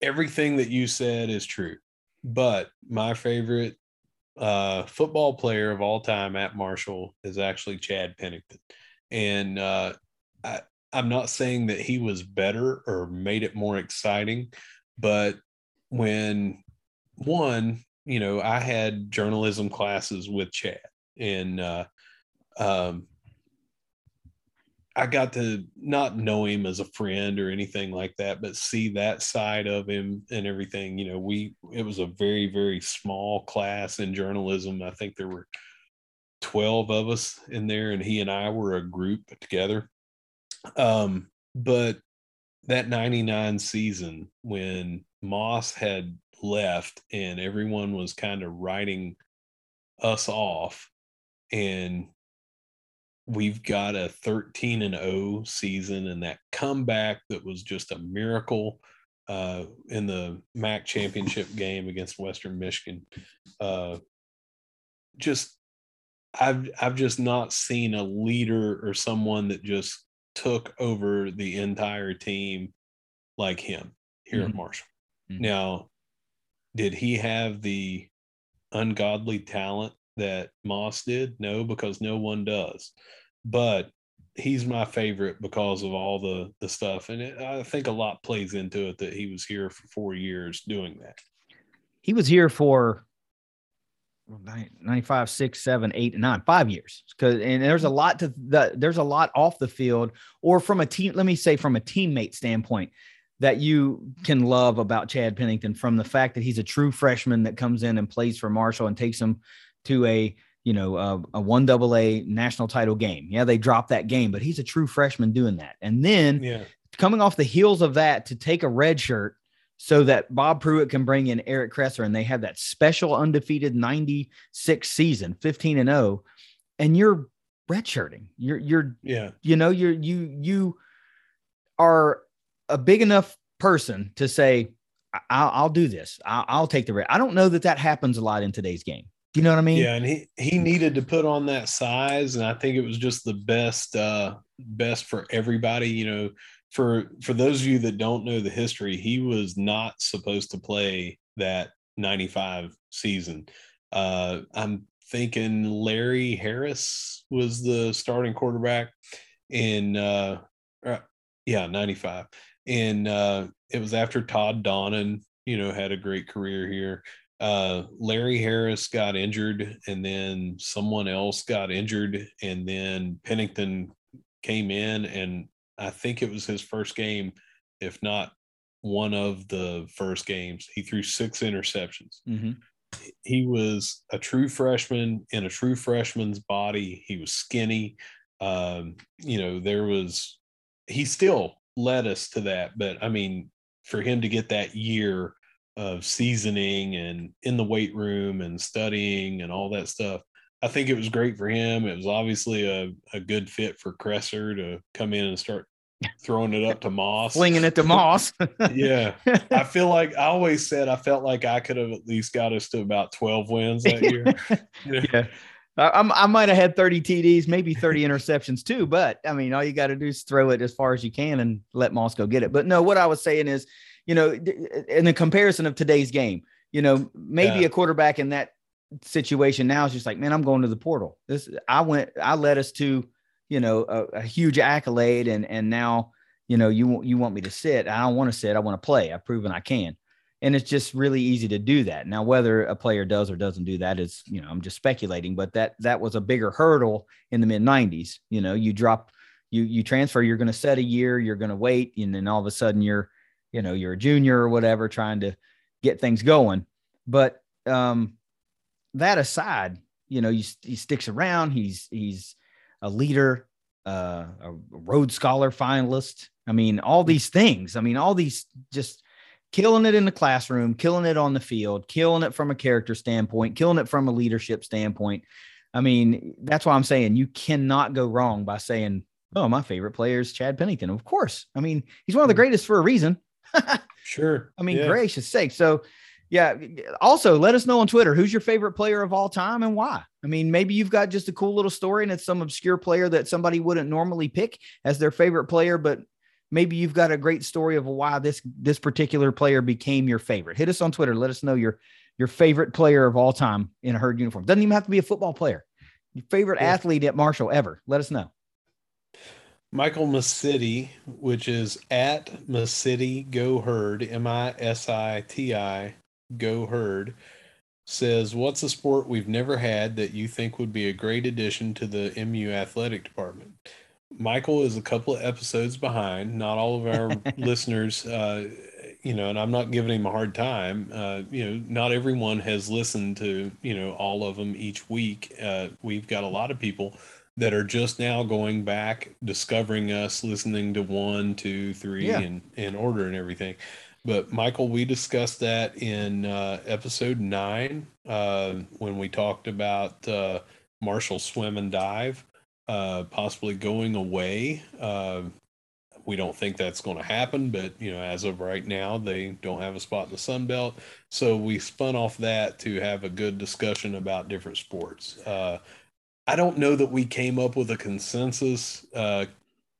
everything that you said is true. But my favorite uh, football player of all time at Marshall is actually Chad Pennington, and uh, I, I'm not saying that he was better or made it more exciting, but when one, you know, I had journalism classes with Chad, and uh, um, I got to not know him as a friend or anything like that, but see that side of him and everything. You know, we it was a very very small class in journalism. I think there were twelve of us in there, and he and I were a group together. Um, but that 99 season when Moss had left and everyone was kind of writing us off and we've got a 13 and 0 season and that comeback that was just a miracle uh, in the MAC championship game against Western Michigan. Uh, just I've I've just not seen a leader or someone that just took over the entire team like him here at Mhm. Marshall. Mhm. Now, did he have the ungodly talent that Moss did? No, because no one does. But he's my favorite because of all the the stuff, and it, I think a lot plays into it that he was here for four years doing that. he was here for 95 6 7 8 9 5 years because and there's a mm. lot to the there's a lot off the field or from a team let me say from a teammate standpoint that you can love about Chad Pennington from the fact that he's a true freshman that comes in and plays for Marshall and takes him to a you know a, a one double A national title game. Yeah, they dropped that game, but he's a true freshman doing that. And then Yeah. coming off the heels of that to take a red shirt so that Bob Pruett can bring in Eric Kresser and they have that special undefeated 96 season, 15 and 0, and you're redshirting. You're you're Yeah. you know you're you you are a big enough person to say I'll, I'll do this I'll, I'll take the risk. i don't know that that happens a lot in today's game you know what i mean Yeah, and he he needed to put on that size, and I think it was just the best uh best for everybody. You know, for for those of you that don't know the history, he was not supposed to play that '95 season. Uh, I'm thinking Larry Harris was the starting quarterback in uh, uh yeah '95, and uh, it was after Todd Donnan. You know, had a great career here uh, Larry Harris got injured, and then someone else got injured, and then Pennington came in, and I think it was his first game, if not one of the first games. He threw six interceptions. Mhm. He was a true freshman in a true freshman's body. He was skinny. Um, you know, there was he still led us to that, but I mean, for him to get that year of seasoning and in the weight room and studying and all that stuff. I think it was great for him. It was obviously a, a good fit for Kresser to come in and start throwing it up to Moss. flinging it to moss [LAUGHS] yeah. I [LAUGHS] feel like I always said I felt like I could have at least got us to about 12 wins that year. [LAUGHS] Yeah I, I'm- I might have had 30 TDs, maybe 30 interceptions too, but I mean, all you got to do is throw it as far as you can and let Moss go get it. But no, what I was saying is, you know, in the comparison of today's game, you know, maybe Yeah. a quarterback in that situation now is just like, man, I'm going to the portal. This, I went, I led us to, you know, a, a huge accolade, and and now, you know, you you want me to sit. I don't want to sit. I want to play. I've proven I can and it's just really easy to do that. Now whether a player does or doesn't do that is you know i'm just speculating but that that was a bigger hurdle in the mid 90s you know you drop you you transfer you're going to set a year you're going to wait and then all of a sudden you're you know you're a junior or whatever trying to get things going. But um that aside you know he, he sticks around. He's he's a leader uh a rhodes scholar finalist. I mean all these things i mean all these just killing it in the classroom, killing it on the field, killing it from a character standpoint, killing it from a leadership standpoint. I mean, that's why I'm saying you cannot go wrong by saying, "Oh, my favorite player is Chad Pennington." Of course, I mean he's one of the hmm. greatest for a reason. [LAUGHS] Sure. I mean, Yeah. gracious sake. So, yeah. Also, let us know on Twitter who's your favorite player of all time and why. I mean, maybe you've got just a cool little story and it's some obscure player that somebody wouldn't normally pick as their favorite player, but maybe you've got a great story of why this this particular player became your favorite. Hit us on Twitter. Let us know your your favorite player of all time in a herd uniform. Doesn't even have to be a football player. Your favorite Yeah. athlete at Marshall ever. Let us know. Michael Misiti, which is at Misiti Go Herd, M I S I T I Go Herd, says, What's a sport we've never had that you think would be a great addition to the MU athletic department? Michael is a couple of episodes behind. Not all of our [LAUGHS] listeners, uh, you know, and I'm not giving him a hard time. Uh, you know, not everyone has listened to, you know, all of them each week. Uh, we've got a lot of people that are just now going back, discovering us, listening to one, two, three, Yeah. and in order and everything. But Michael, we discussed that in uh, episode nine uh, when we talked about uh, Marshall swim and dive, uh, possibly going away. Uh, we don't think that's going to happen, but you know, as of right now, they don't have a spot in the Sun Belt. So we spun off that to have a good discussion about different sports. Uh, I don't know that we came up with a consensus. Uh,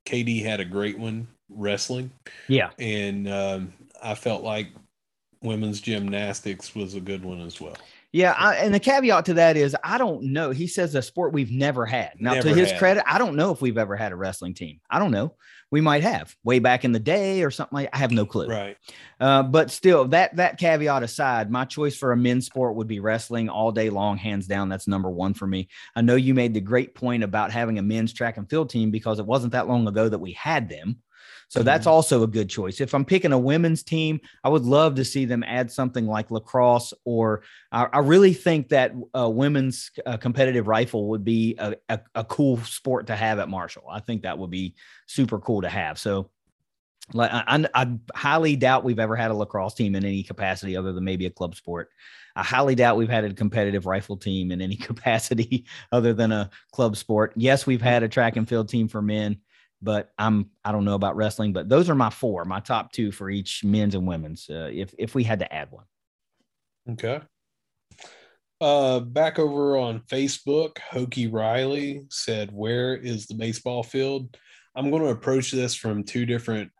KD had a great one, wrestling, Yeah. and um, I felt like women's gymnastics was a good one as well. Yeah, I, and the caveat to that is I don't know. He says a sport we've never had. Now, Never to his had. credit, I don't know if we've ever had a wrestling team. I don't know. We might have way back in the day or something like. I have no clue. Right. Uh, but still, that that caveat aside, my choice for a men's sport would be wrestling all day long, hands down. That's number one for me. I know you made the great point about having a men's track and field team because it wasn't that long ago that we had them. So that's also a good choice. If I'm picking a women's team, I would love to see them add something like lacrosse, or I, I really think that uh, women's uh, competitive rifle would be a, a, a cool sport to have at Marshall. I think that would be super cool to have. So like I, I, I highly doubt we've ever had a lacrosse team in any capacity other than maybe a club sport. I highly doubt we've had a competitive rifle team in any [LAUGHS] capacity other than a club sport. Yes, we've had a track and field team for men, but I'm I don't know about wrestling. But those are my four, my top two for each men's and women's. Uh, if if we had to add one, Okay. Uh, back over on Facebook, Hokey Riley said, Where is the baseball field? I'm going to approach this from two different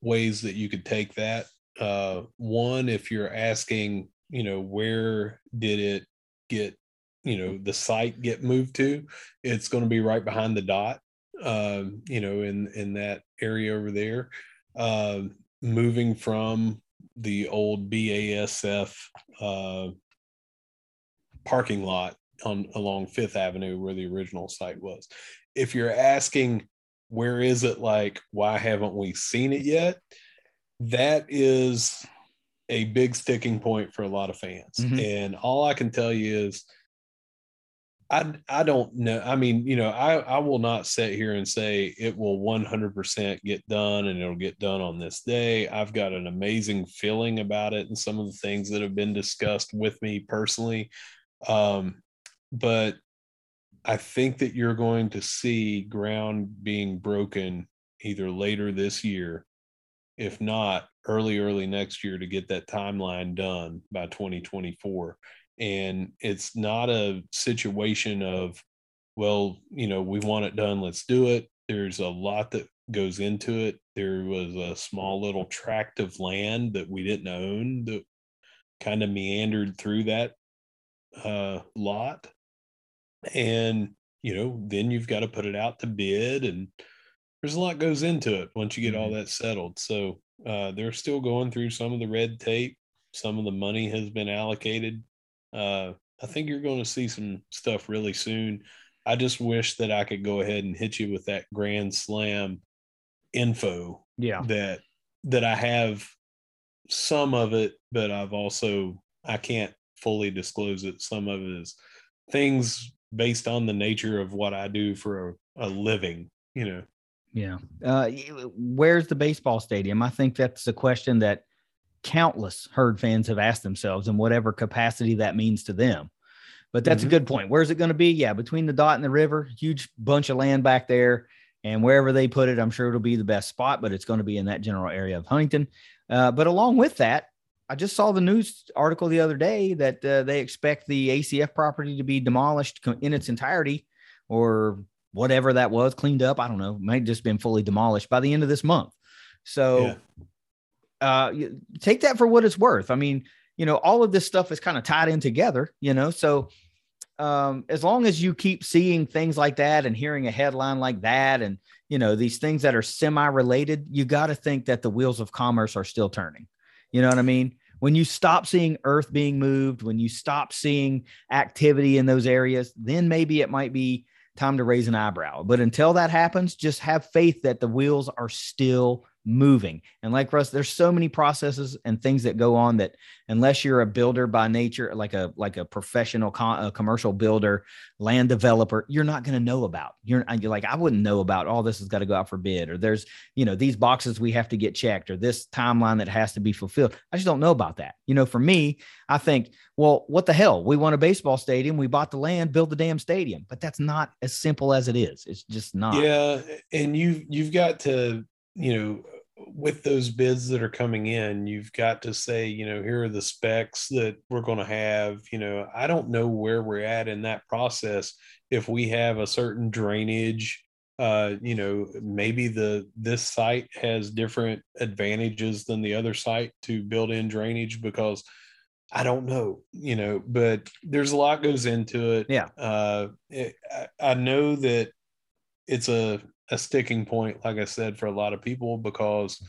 ways that you could take that. Uh, one, if you're asking, you know, where did it get, you know, the site get moved to, it's going to be right behind the dot, um, you know, in in that area over there. Um, moving from the old BASF uh, parking lot on along Fifth Avenue where the original site was. If you're asking where is it like why haven't we seen it yet? That is a big sticking point for a lot of fans. Mhm. And all I can tell you is I I don't know. I mean, you know, I I will not sit here and say it will 100% get done and it'll get done on this day. I've got an amazing feeling about it and some of the things that have been discussed with me personally. Um, but I think that you're going to see ground being broken either later this year, if not early, early next year to get that timeline done by 2024. And it's not a situation of, well, you know, we want it done, let's do it. There's a lot that goes into it. There was a small little tract of land that we didn't own that kind of meandered through that uh, lot. And, you know, then you've got to put it out to bid and there's a lot goes into it once you get all that settled. So uh, they're still going through some of the red tape. Some of the money has been allocated. Uh, I think you're going to see some stuff really soon. I just wish that I could go ahead and hit you with that Grand Slam info yeah, that that I have some of it, but I've also I can't fully disclose it. Some of it is things based on the nature of what I do for a, a living, you know. yeah. Uh, where's the baseball stadium? I think that's a question that countless herd fans have asked themselves in whatever capacity that means to them. But that's Mhm. a good point. Where's it going to be? Yeah, between the dot and the river, huge bunch of land back there. And wherever they put it, I'm sure it'll be the best spot, but it's going to be in that general area of Huntington. Uh, but along with that, I just saw the news article the other day that uh, they expect the ACF property to be demolished in its entirety or whatever that was, cleaned up. I don't know. Might have just been fully demolished by the end of this month. So Yeah. Uh, take that for what it's worth. I mean, you know, all of this stuff is kind of tied in together, you know. So um, as long as you keep seeing things like that and hearing a headline like that, and you know these things that are semi-related, you got to think that the wheels of commerce are still turning. You know what I mean? When you stop seeing Earth being moved, when you stop seeing activity in those areas, then maybe it might be time to raise an eyebrow. But until that happens, just have faith that the wheels are still moving. And like Russ, there's so many processes and things that go on that unless you're a builder by nature, like a like a professional con- a commercial builder, land developer, you're not going to know about. You're, you're like I wouldn't know about all this has got to go out for bid or there's you know these boxes we have to get checked or this timeline that has to be fulfilled. I just don't know about that. You know, for me, I think, well, what the hell? We want a baseball stadium, we bought the land, build the damn stadium. But that's not as simple as it is. It's just not. Yeah, and you you've got to, you know, with those bids that are coming in, you've got to say, you know, here are the specs that we're going to have, you know, I don't know where we're at in that process if we have a certain drainage uh you know maybe the this site has different advantages than the other site to build in drainage because I don't know, you know, but there's a lot goes into it. Yeah. Uh, it, I, I know that it's a, a sticking point, like I said, for a lot of people because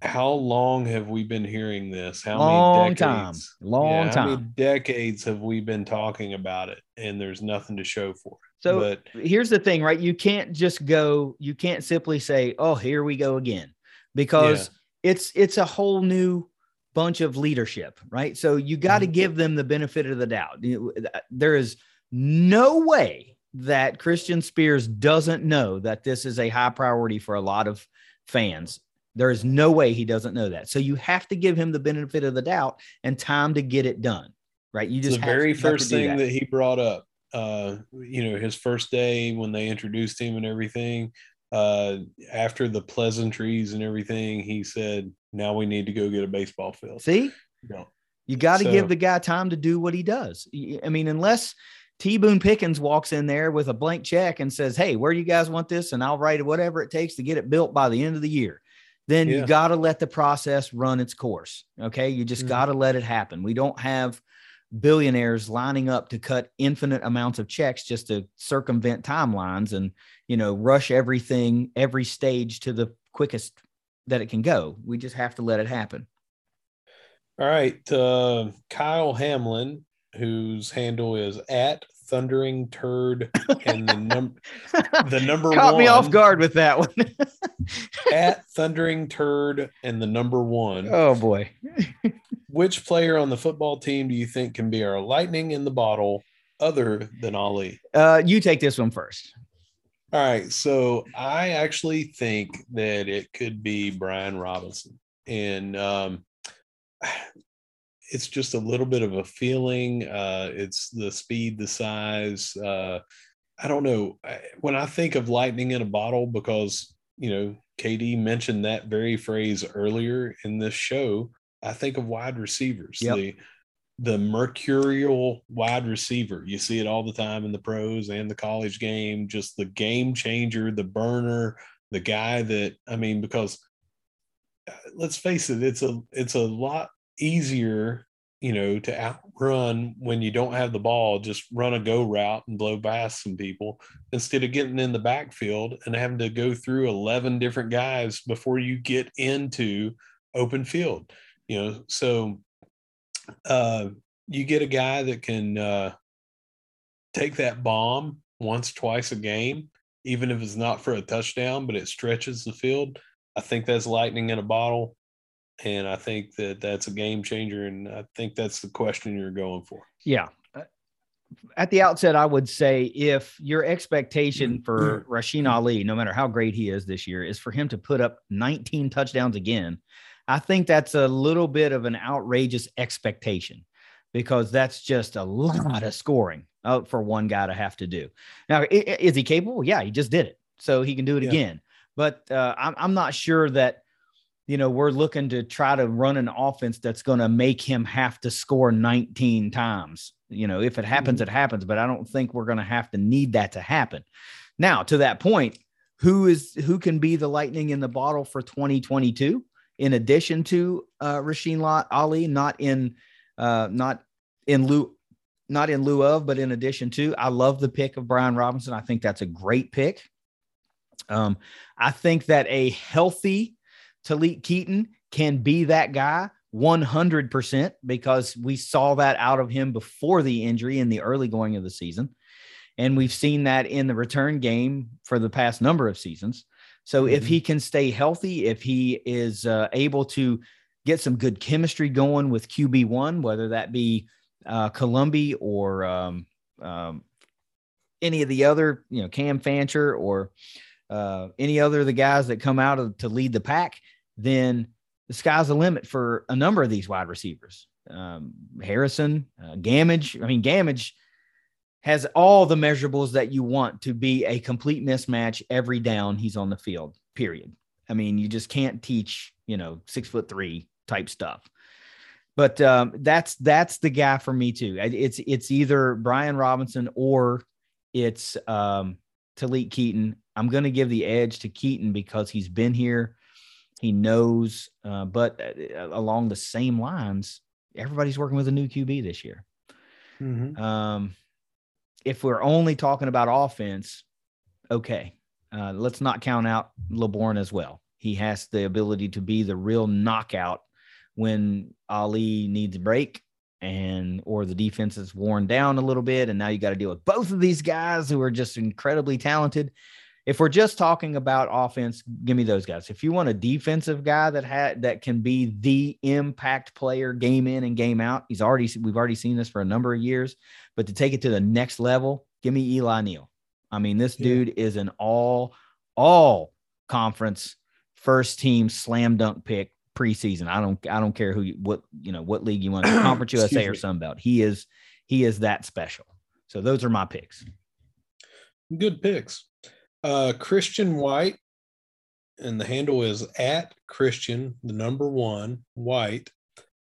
how long have we been hearing this? How Long many time. Long How time. many decades have we been talking about it and there's nothing to show for it? So but here's the thing, right? You can't just go, you can't simply say, oh, here we go again, because it's it's a whole new bunch of leadership, right? So you got to Mhm. give them the benefit of the doubt. There is no way that Christian Spears doesn't know that this is a high priority for a lot of fans. There is no way he doesn't know that. So you have to give him the benefit of the doubt and time to get it done, right? You just the have- very to first thing that. that. he brought up uh you know his first day when they introduced him and everything uh after the pleasantries and everything he said now we need to go get a baseball field See, You got to So- give the guy time to do what he does. I mean, unless T Boone Pickens walks in there with a blank check and says, Hey, where do you guys want this? And I'll write whatever it takes to get it built by the end of the year. Then you got to let the process run its course. Okay. You just Mhm. got to let it happen. We don't have billionaires lining up to cut infinite amounts of checks just to circumvent timelines and, you know, rush everything, every stage to the quickest that it can go. We just have to let it happen. all right uh kyle hamlin whose handle is at thundering turd [LAUGHS] and the number the number Caught one me off guard with that one. [LAUGHS] at thundering turd and the number one oh boy. which player on the football team do you think can be our lightning in the bottle other than ali Uh, you take this one first. All right. So I actually think that it could be Brian Robinson. And um, it's just a little bit of a feeling. Uh, it's the speed, the size. Uh, I don't know. I- When I think of lightning in a bottle, because, you know, KD mentioned that very phrase earlier in this show, I think of wide receivers. Yep. The, the mercurial wide receiver. You see it all the time in the pros and the college game, just the game changer, the burner, the guy that I mean, because uh, let's face it, it's a it's a lot easier, you know, to outrun when you don't have the ball, just run a go route and blow past some people instead of getting in the backfield and having to go through 11 different guys before you get into open field. You know, so uh, you get a guy that can uh, take that bomb once, twice a game, even if it's not for a touchdown, but it stretches the field. I think that's lightning in a bottle. And I think that that's a game changer. And I think that's the question you're going for. Yeah. Uh, At the outset, I would say if your expectation for Rasheen Ali, no matter how great he is this year, is for him to put up 19 touchdowns again, I think that's a little bit of an outrageous expectation because that's just a lot of scoring uh, for one guy to have to do. Now, is he capable? Yeah, he just did it. So he can do it Yeah. again. But uh, I'm, I'm not sure that, you know, we're looking to try to run an offense that's going to make him have to score 19 times. You know, if it happens, it happens, but I don't think we're going to have to need that to happen. Now, to that point, who is who can be the lightning in the bottle for 2022 in addition to uh Rasheen Lot Ali, not in uh not in lieu not in lieu of, but in addition to. I love the pick of Brian Robinson. I think that's a great pick. Um, I think that a healthy Talik Keaton can be that guy 100% because we saw that out of him before the injury in the early going of the season. And we've seen that in the return game for the past number of seasons. So if Mhm. he can stay healthy, if he is uh, able to get some good chemistry going with QB1, whether that be uh, Colombi or um, um, any of the other, you know, Cam Fancher or uh, any other of the guys that come out of, to lead the pack, then the sky's the limit for a number of these wide receivers. Um, Harrison, uh, Gammage. I mean, Gammage has all the measurables that you want to be a complete mismatch every down he's on the field, period. I mean, you just can't teach, you know, six foot three type stuff. But um, that's that's the guy for me too. It's it's either Brian Robinson or it's um, Keaton. I'm going to give the edge to Keaton because he's been here, he knows. Uh, but uh, along the same lines, everybody's working with a new QB this year. Mhm. Um, if we're only talking about offense, okay, uh, let's not count out Laborn as well. He has the ability to be the real knockout when Ali needs a break and or the defense is worn down a little bit, and now you got to deal with both of these guys who are just incredibly talented. If we're just talking about offense, give me those guys. If you want a defensive guy that had that can be the impact player game in and game out, he's already we've already seen this for a number of years. But to take it to the next level, give me Eli Neal. I mean, this Yeah. dude is an all all conference first team slam dunk pick preseason. I don't I don't care who you, what you know what league you want, [CLEARS THROAT] Conference USA or. Sun Belt. He is he is that special. So those are my picks. Good picks. Uh, Christian White, and the handle is at Christian, the number one, White,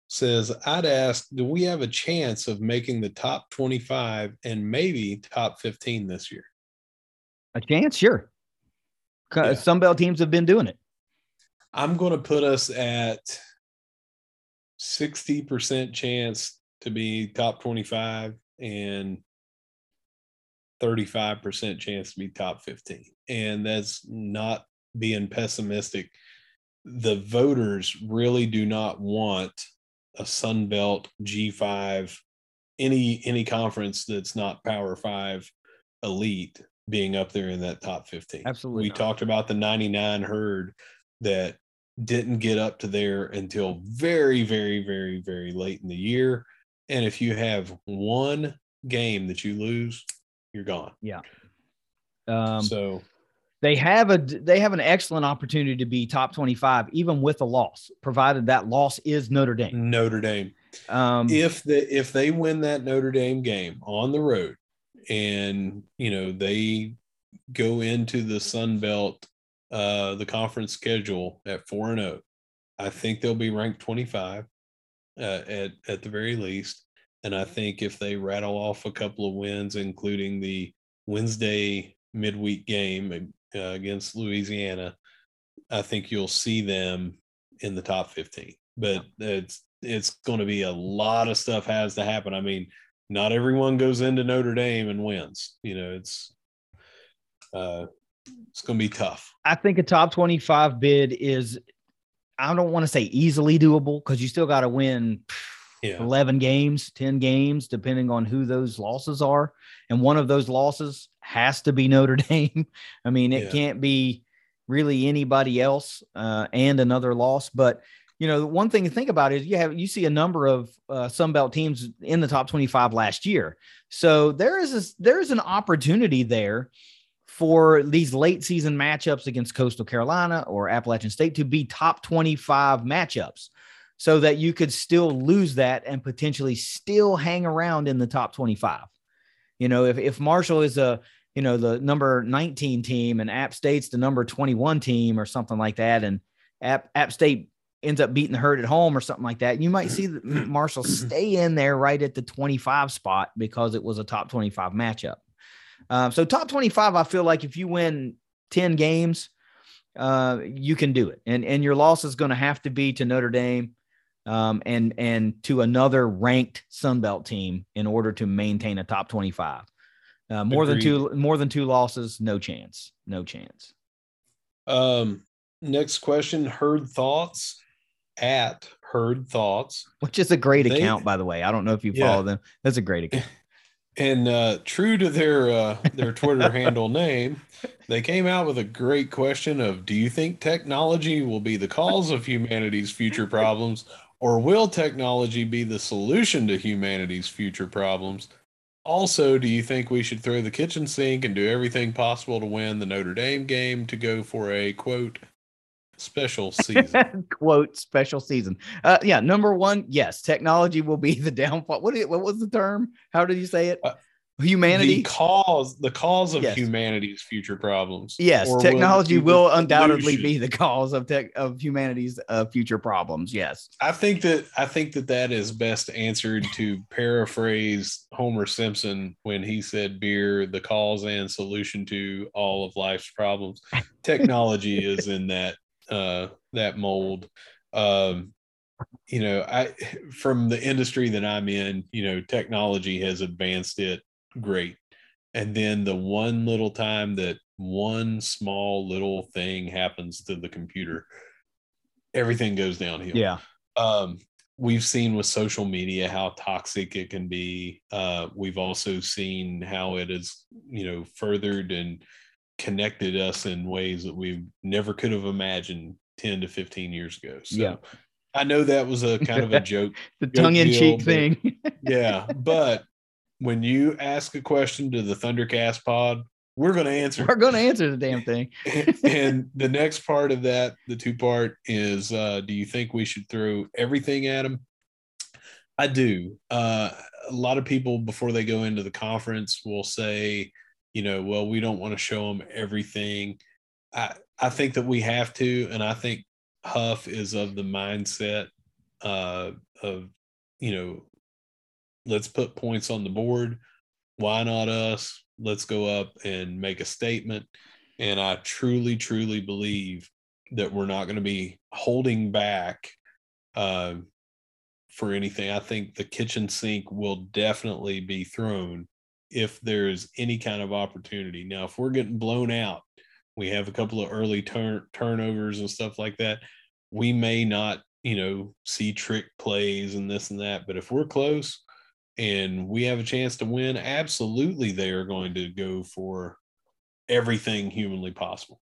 says, I'd ask, do we have a chance of making the top 25 and maybe top 15 this year? A chance, sure. Yeah. Sun Belt teams have been doing it. I'm going to put us at 60% chance to be top 25 and 35% chance to be top 15. And that's not being pessimistic. The voters really do not want a Sun Belt G5 any any conference that's not Power 5 elite being up there in that top 15. Absolutely We not. talked about the 99 herd that didn't get up to there until very, very, very, very late in the year. And if you have one game that you lose, you're gone. Yeah. Um, so they have a they have an excellent opportunity to be top 25 even with a loss provided that loss is notre dame Notre Dame, um, if the if they win that Notre Dame game on the road, and you know they go into the Sun Belt, uh, the conference schedule at four and zero, I think they'll be ranked twenty five, uh, at at the very least. And I think if they rattle off a couple of wins, including the Wednesday midweek game uh, against Louisiana, I think you'll see them in the top 15. But it's it's going to be a lot of stuff has to happen. I mean, not everyone goes into Notre Dame and wins. You know, it's uh it's going to be tough. i think a top 25 bid is i don't want to say easily doable because you still got to win Yeah. 11 games 10 games depending on who those losses are. And one of those losses has to be notre [LAUGHS] dame. I mean it Yeah. can't be really anybody else uh, and another loss. But you know the one thing to think about is you have you see a number of uh, sunbelt teams in the top 25 last year. So there is a, there is an opportunity there for these late season matchups against coastal carolina or appalachian state to be top 25 matchups so that you could still lose that and potentially still hang around in the top 25. You know, if, if Marshall is a, you know, the number 19 team and App State's the number 21 team or something like that, and App, App State ends up beating the herd at home or something like that, you might see Marshall [CLEARS THROAT] stay in there right at the 25 spot because it was a top 25 matchup. Um, so top 25, I feel like if you win 10 games, uh, you can do it. And, and your loss is going to have to be to Notre Dame um, and and to another ranked Sun Belt team in order to maintain a top 25. Uh, more than two more than two losses, no chance. No chance. Um next question, Herd thoughts at Herd thoughts. Which is a great They- account, by the way. I don't know if you Yeah. follow them. That's a great account. [LAUGHS] And uh, true to their uh, their Twitter [LAUGHS] handle name, they came out with a great question of Do you think technology will be the cause of humanity's future problems, or will technology be the solution to humanity's future problems? Also, do you think we should throw the kitchen sink and do everything possible to win the Notre Dame game to go for a quote special [LAUGHS] season? Quote special season. Uh, yeah, number one, yes, technology will be [LAUGHS] the downfall. What, did- what was the term? How did you say it? Uh, Humanity. the cause the cause of Yes. humanity's future problems. Yes, Or will technology will undoubtedly be the cause of tech of humanity's uh, future problems. Yes. I think that I think that that is best answered to paraphrase Homer Simpson when he said beer the cause and solution to all of life's problems. [LAUGHS] Technology is in that uh that mold. Um you know, I from the industry that I'm in, you know, technology has advanced it great. And then the one little time that one small little thing happens to the computer, everything goes downhill. Yeah. Um, we've seen with social media how toxic it can be. Uh, we've also seen how it has, you know, furthered and connected us in ways that we never could have imagined 10 to 15 years ago. So Yeah. I know that was a kind of a [LAUGHS] joke. The tongue in cheek thing. [LAUGHS] yeah. But when you ask a question to the Thundercast pod, we're going to answer. We're going to answer the [LAUGHS] damn thing. and [LAUGHS] the next part of that, the two part is uh, do you think we should throw everything at them? I do. Uh, a lot of people before they go into the conference will say, you know, well, we don't want to show them everything. I I think that we have to, and I think Huff is of the mindset uh, of, you know, let's put points on the board. Why not us? Let's go up and make a statement. And I truly, truly believe that we're not going to be holding back uh, for anything. I think the kitchen sink will definitely be thrown if there's any kind of opportunity. Now, if we're getting blown out, we have a couple of early turn turnovers and stuff like that. We may not, you know, see trick plays and this and that. But if we're close and we have a chance to win, absolutely they are going to go for everything humanly possible.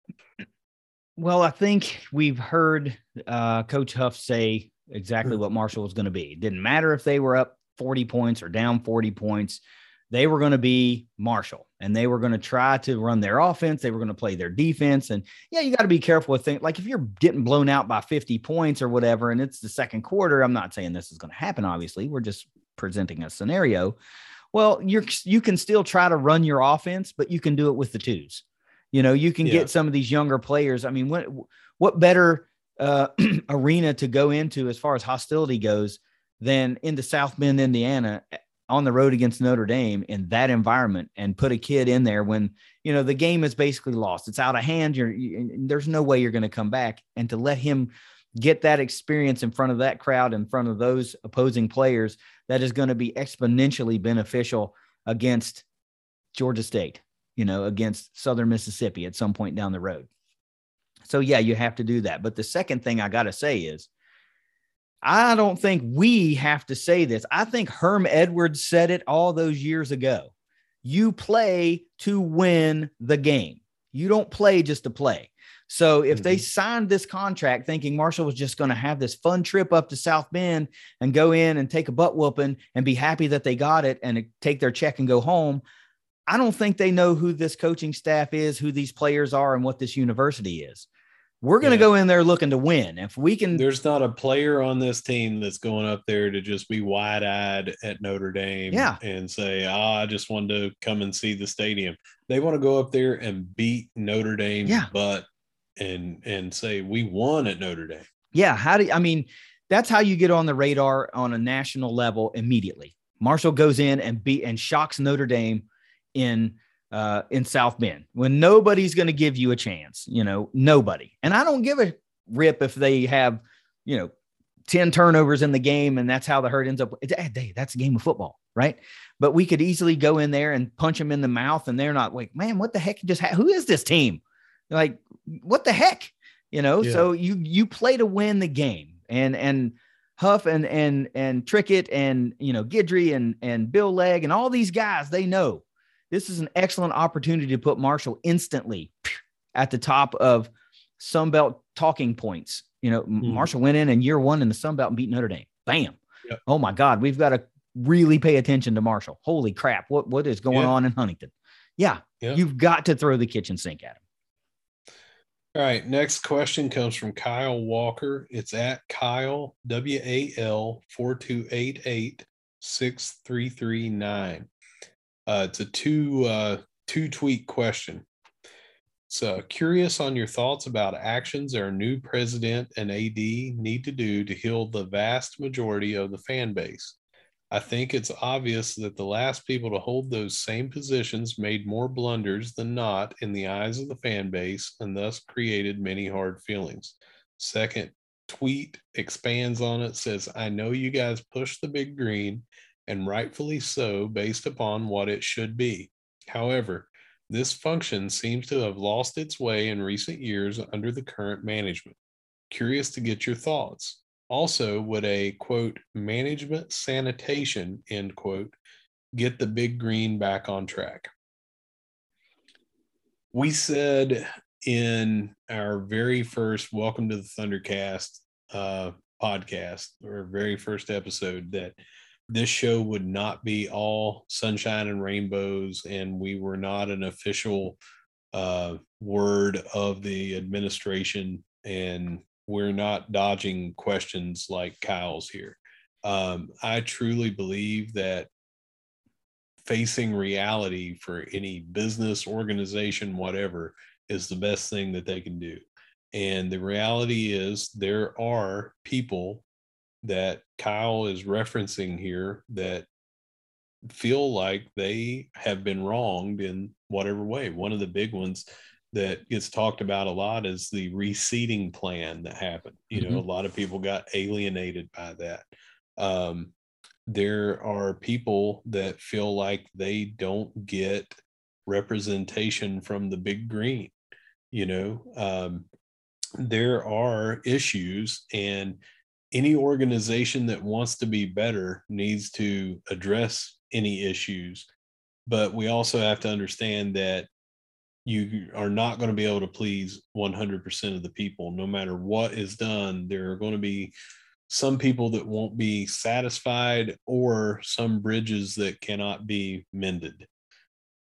Well, I think we've heard uh, Coach Huff say exactly what Marshall was going to be. It didn't matter if they were up 40 points or down 40 points. They were going to be Marshall and they were going to try to run their offense. They were going to play their defense. And yeah, you got to be careful with things like if you're getting blown out by 50 points or whatever, and it's the second quarter, I'm not saying this is going to happen, obviously. We're just presenting a scenario. Well, you're you can still try to run your offense, but you can do it with the twos. You know, you can Yeah. get some of these younger players. I mean, what what better uh, [CLEARS THROAT] arena to go into as far as hostility goes than into South Bend, Indiana, eh, on the road against Notre Dame in that environment, and put a kid in there when you know the game is basically lost. It's out of hand. You're you, there's no way you're going to come back, and to let him get that experience in front of that crowd, in front of those opposing players, that is going to be exponentially beneficial against Georgia State, you know, against Southern Mississippi at some point down the road. So, yeah, you have to do that. But the second thing I got to say is, I don't think we have to say this. I think Herm Edwards said it all those years ago. You play to win the game, you don't play just to play. So if they mm-hmm. signed this contract thinking Marshall was just going to have this fun trip up to South Bend and go in and take a butt whooping and be happy that they got it and uh, take their check and go home, I don't think they know who this coaching staff is, who these players are, and what this university is. We're going to Yeah. go in there looking to win. If we can, There's not a player on this team that's going up there to just be wide eyed at Notre Dame Yeah. and say, oh, I just wanted to come and see the stadium. They want to go up there and beat Notre Dame's Yeah. butt and and say we won at Notre Dame. yeah, how do I mean? That's how you get on the radar on a national level immediately. Marshall goes in and beat and shocks Notre Dame in uh, in South Bend when nobody's going to give you a chance. You know, nobody. And I don't give a rip if they have, you know, 10 turnovers in the game and that's how the herd ends up. Hey, that's a game of football, right? But we could easily go in there and punch them in the mouth and they're not like, man, what the heck just who is this team? Like, what the heck? You know, Yeah. so you you play to win the game. And and Huff and and and Trickett and you know Guidry and and Bill Legg and all these guys, they know this is an excellent opportunity to put Marshall instantly at the top of Sun Belt talking points. You know, M- Mhm. Marshall went in in year one in the Sun Belt and beat Notre Dame. Bam. Yep. Oh my God, we've got to really pay attention to Marshall. Holy crap, what what is going Yeah. on in Huntington? Yeah, Yeah. you've got to throw the kitchen sink at him. All right. Next question comes from Kyle Walker. It's at Kyle W A L four two eight eight six three three nine. Uh, it's a two uh, two tweet question. So curious on your thoughts about actions our new president and AD need to do to heal the vast majority of the fan base. I think it's obvious that the last people to hold those same positions made more blunders than not in the eyes of the fan base and thus created many hard feelings. Second tweet expands on it, says, I know you guys push the big green, and rightfully so, based upon what it should be. However, this function seems to have lost its way in recent years under the current management. Curious to get your thoughts. Also, would a quote management sanitation end quote get the big green back on track? We said in our very first Welcome to the Thundercast uh, podcast, or very first episode, that this show would not be all sunshine and rainbows, and we were not an official uh, word of the administration, and we're not dodging questions like Kyle's here. Um, I truly believe that facing reality for any business, organization, whatever, is the best thing that they can do. And the reality is, there are people that Kyle is referencing here that feel like they have been wronged in whatever way. One of the big ones that gets talked about a lot is the reseating plan that happened. You know, mm-hmm. a lot of people got alienated by that. Um, there are people that feel like they don't get representation from the big green. You know, um, there are issues, and any organization that wants to be better needs to address any issues. But we also have to understand that you are not going to be able to please 100% of the people. No matter what is done there are going to be some people that won't be satisfied or some bridges that cannot be mended.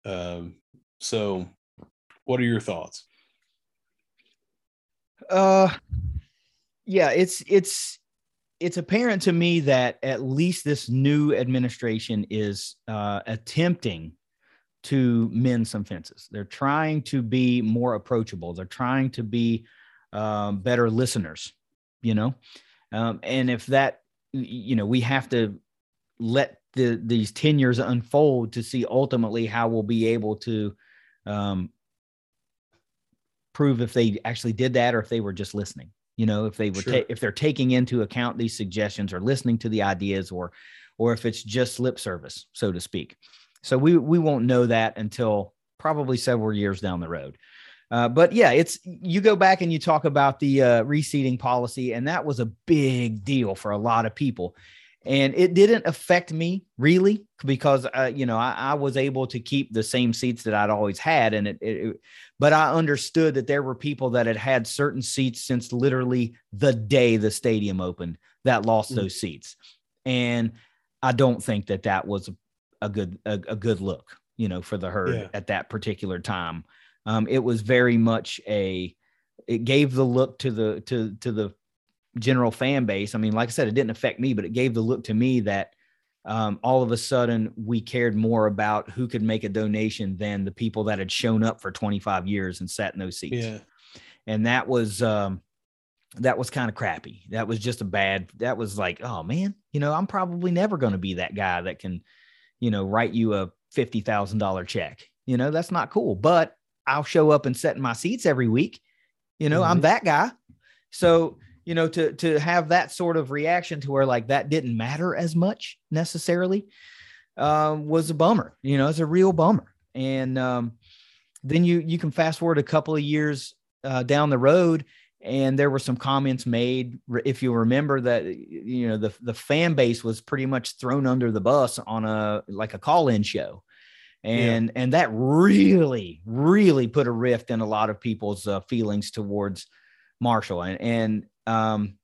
Um, so what are your thoughts? Uh yeah it's it's it's apparent to me that at least this new administration is uh, attempting to mend some fences. They're trying to be more approachable. They're trying to be um, better listeners, you know. Um, and if that, you know, we have to let the these tenures unfold to see ultimately how we'll be able to um, prove if they actually did that or if they were just listening. You know, if they were sure. ta- if they're taking into account these suggestions or listening to the ideas, or or if it's just lip service, so to speak. So we we won't know that until probably several years down the road. Uh, but yeah, it's you go back and you talk about the uh, reseating policy, and that was a big deal for a lot of people. And it didn't affect me really because uh, you know I, I, was able to keep the same seats that I'd always had, and it, it, it, But I understood that there were people that had had certain seats since literally the day the stadium opened that lost mm-hmm. those seats, and I don't think that that was a good a, a good look, you know, for the herd yeah. at that particular time. Um, it was very much a it gave the look to the to to the general fan base. I mean, like I said, it didn't affect me, but it gave the look to me that um, all of a sudden we cared more about who could make a donation than the people that had shown up for 25 years and sat in those seats. Yeah. And that was um, that was kind of crappy. That was just a bad. That was like, oh man, you know, I'm probably never going to be that guy that can you know, write you a $50,000 check. You know, that's not cool, but I'll show up and sit in my seats every week. You know, mm-hmm. I'm that guy. So, you know, to to have that sort of reaction to where like that didn't matter as much necessarily um, was a bummer. You know, it's a real bummer. And um, then you you can fast forward a couple of years uh, down the road, and there were some comments made if you remember that you know the the fan base was pretty much thrown under the bus on a like a call-in show. And yeah. and that really really put a rift in a lot of people's uh, feelings towards Marshall. And and um,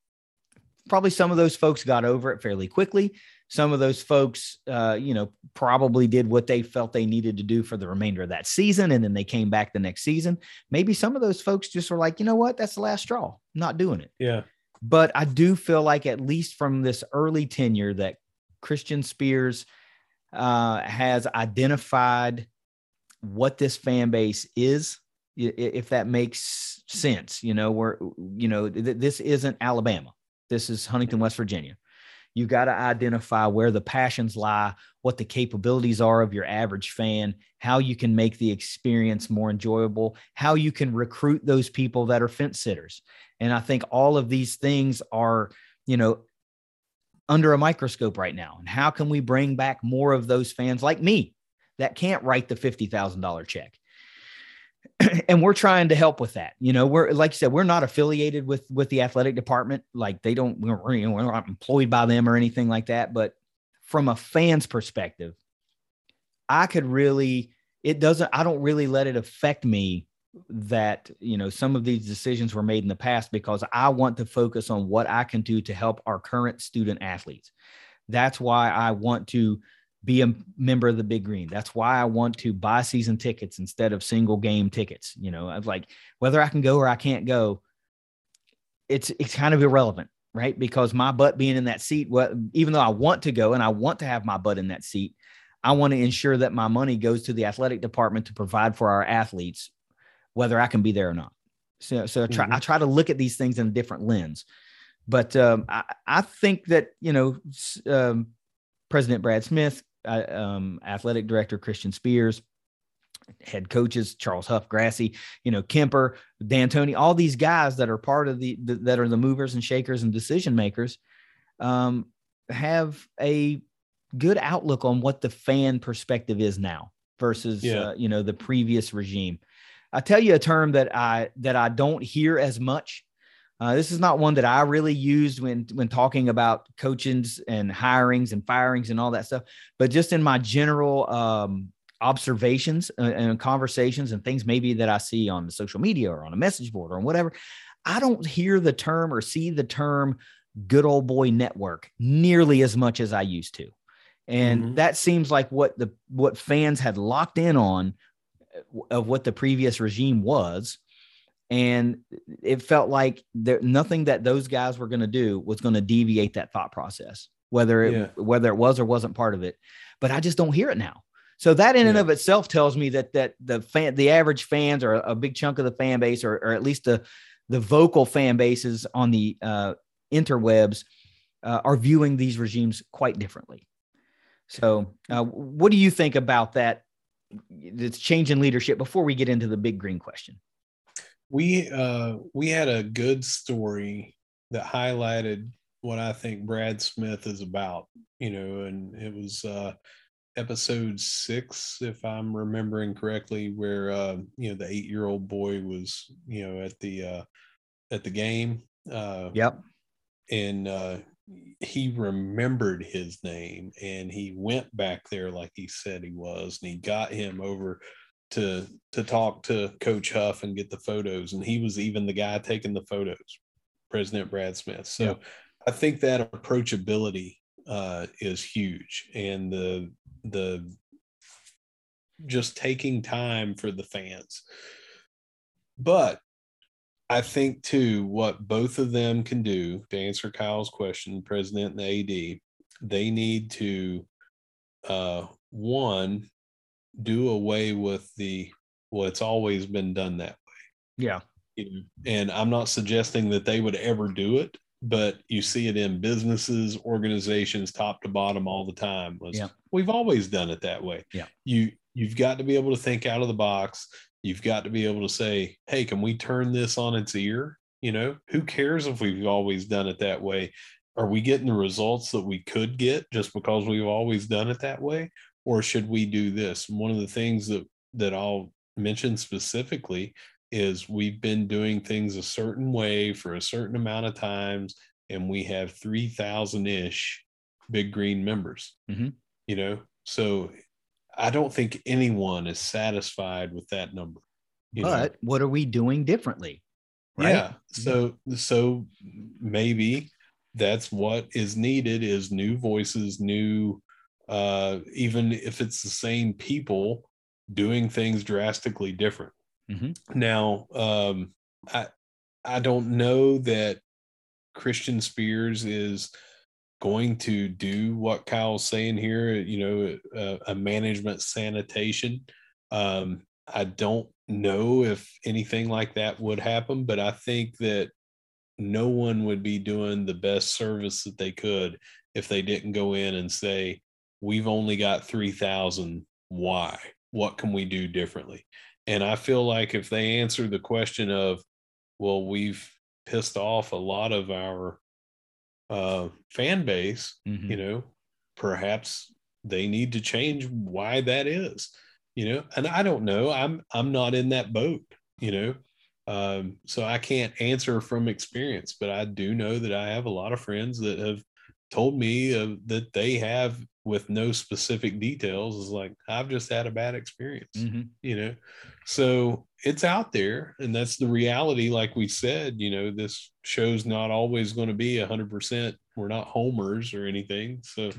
probably some of those folks got over it fairly quickly some of those folks, uh, you know, probably did what they felt they needed to do for the remainder of that season. And then they came back the next season. Maybe some of those folks just were like, you know what, that's the last straw, I'm not doing it. Yeah. But I do feel like, at least from this early tenure, that Christian Spears uh, has identified what this fan base is, if that makes sense. You know, where, you know, th- this isn't Alabama, this is Huntington, West Virginia You got to identify where the passions lie, what the capabilities are of your average fan, how you can make the experience more enjoyable, how you can recruit those people that are fence sitters. And I think all of these things are, you know, under a microscope right now. And how can we bring back more of those fans like me that can't write the $50,000 check? [CLEARS THROAT] and we're trying to help with that. You know, we're like you said, we're not affiliated with with the athletic department. Like they don't, we're, you know, we're not employed by them or anything like that. But from a fan's perspective, I could really, it doesn't, I don't really let it affect me that you know some of these decisions were made in the past because I want to focus on what I can do to help our current student athletes. That's why I want to be a member of the Big Green. That's why I want to buy season tickets instead of single game tickets. You know, I like whether I can go or I can't go. It's it's kind of irrelevant, right? Because my butt being in that seat, what even though I want to go and I want to have my butt in that seat, I want to ensure that my money goes to the athletic department to provide for our athletes, whether I can be there or not. So, so I try, mm-hmm. I try to look at these things in a different lens. But um, I, I think that you know um, President Brad Smith, um, athletic director Christian Spears, head coaches Charles Huff, Grassie, you know Kemper, D'Antoni, all these guys that are part of the, the that are the movers and shakers and decision makers, um, have a good outlook on what the fan perspective is now versus yeah. uh, you know the previous regime. I tell you a term that I that I don't hear as much uh, this is not one that I really used when when talking about coachings and hirings and firings and all that stuff, but just in my general um, observations and, uh, and conversations and things maybe that I see on the social media or on a message board or whatever, I don't hear the term or see the term "good old boy network" nearly as much as I used to, and mm-hmm. that seems like what the what fans had locked in on uh, of what the previous regime was and it felt like there nothing that those guys were going to do was going to deviate that thought process whether it yeah. whether it was or wasn't part of it. But i just don't hear it now. So that in yeah. and of itself tells me that that the fan the average fans or a big chunk of the fan base or, or at least the the vocal fan bases on the uh, interwebs uh, are viewing these regimes quite differently. So uh, what do you think about that? It's changing leadership before we get into the big green question we uh we had a good story that highlighted what I think Brad Smith is about, you know, and it was uh episode six, if I'm remembering correctly, where uh, you know, the eight year old boy was, you know, at the uh at the game. Uh yep. And uh he remembered his name and he went back there like he said he was and he got him over to to talk to Coach Huff and get the photos, and he was even the guy taking the photos, President Brad Smith. So yeah. I think that approachability uh, is huge, and the the just taking time for the fans. But I think too, what both of them can do to answer Kyle's question, President and the AD, they need to uh, one do away with the well it's always been done that way. Yeah. And i'm not suggesting that they would ever do it but you see it in businesses organizations top to bottom all the time was, yeah. we've always done it that way. Yeah. You you've got to be able to think out of the box. You've got to be able to say hey can we turn this on its ear? You know who cares if we've always done it that way? Are we getting the results that we could get just because we've always done it that way or should we do this? one of the things that that I'll mention specifically is we've been doing things a certain way for a certain amount of times, and we have three thousand ish big green members. Mm-hmm. You know, so I don't think anyone is satisfied with that number. But know? what are we doing differently? Right? Yeah. So so maybe that's what is needed is new voices, new uh, even if it's the same people doing things drastically different. Mm-hmm. Now, um, I I don't know that Christian Spears is going to do what Kyle's saying here. You know, a, a management sanitation. Um, I don't know if anything like that would happen, but I think that no one would be doing the best service that they could if they didn't go in and say, We've only got 3,000. Why? What can we do differently? And I feel like if they answer the question of, Well, we've pissed off a lot of our uh, fan base, mm-hmm. you know, perhaps they need to change why that is, you know. And I don't know. I'm I'm not in that boat, you know. Um, so I can't answer from experience, but I do know that I have a lot of friends that have told me uh, that they have, with no specific details, is like I've just had a bad experience, mm-hmm. you know. So it's out there, and that's the reality. Like we said, you know, this show's not always going to be a hundred percent. We're not homers or anything. So,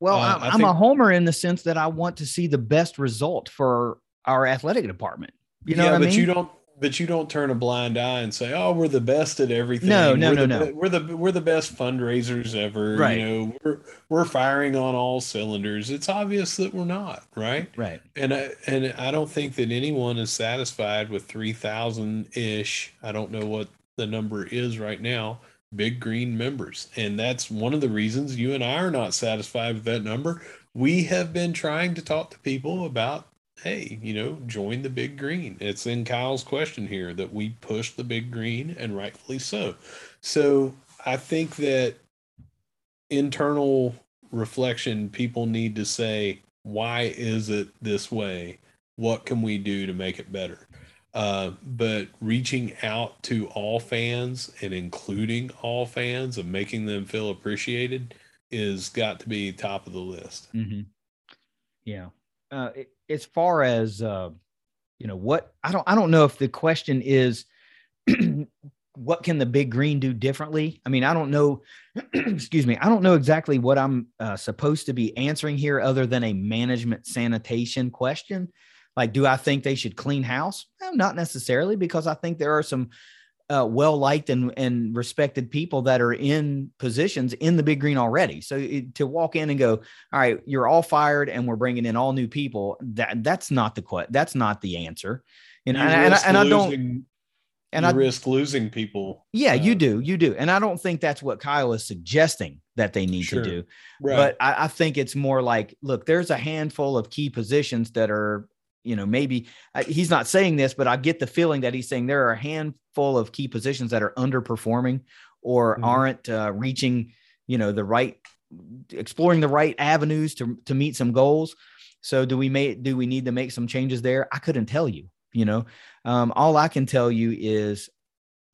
well, uh, I'm, think- a homer in the sense that I want to see the best result for our athletic department. You know yeah, but mean? you don't but you don't turn a blind eye and say, "Oh, we're the best at everything." No, no, we're no, the, no. We're the we're the best fundraisers ever. Right. You know, we're we're firing on all cylinders. It's obvious that we're not, right? Right. And I and I don't think that anyone is satisfied with three thousand ish. I don't know what the number is right now. Big Green members, and that's one of the reasons you and I are not satisfied with that number. We have been trying to talk to people about hey, you know, join the big green. It's in Kyle's question here that we push the big green and rightfully so. So I think that internal reflection, people need to say, why is it this way? What can we do to make it better? Uh, but reaching out to all fans and including all fans and making them feel appreciated is got to be top of the list. Mm-hmm. Yeah. Uh, it, as far as uh, you know, what I don't I don't know if the question is [CLEARS THROAT] what can the big green do differently? I mean, I don't know. [CLEARS THROAT] excuse me. I don't know exactly what I'm uh, supposed to be answering here, other than a management sanitation question. Like, do I think they should clean house? No, not necessarily, because I think there are some uh, well liked and, and respected people that are in positions in the big green already. So it, to walk in and go, all right, you're all fired and we're bringing in all new people. That that's not the que- that's not the answer. Know, you and, and, and, I don't. And I risk losing people. Yeah, uh, you do, you do, and I don't think that's what Kyle is suggesting that they need sure. to do. Right. But I, I think it's more like, look, there's a handful of key positions that are you know, maybe uh, he's not saying this, but I get the feeling that he's saying there are a handful of key positions that are underperforming or mm-hmm. aren't uh, reaching, you know, the right, exploring the right avenues to to meet some goals. So do we make do we need to make some changes there? I couldn't tell you. You know, um, all I can tell you is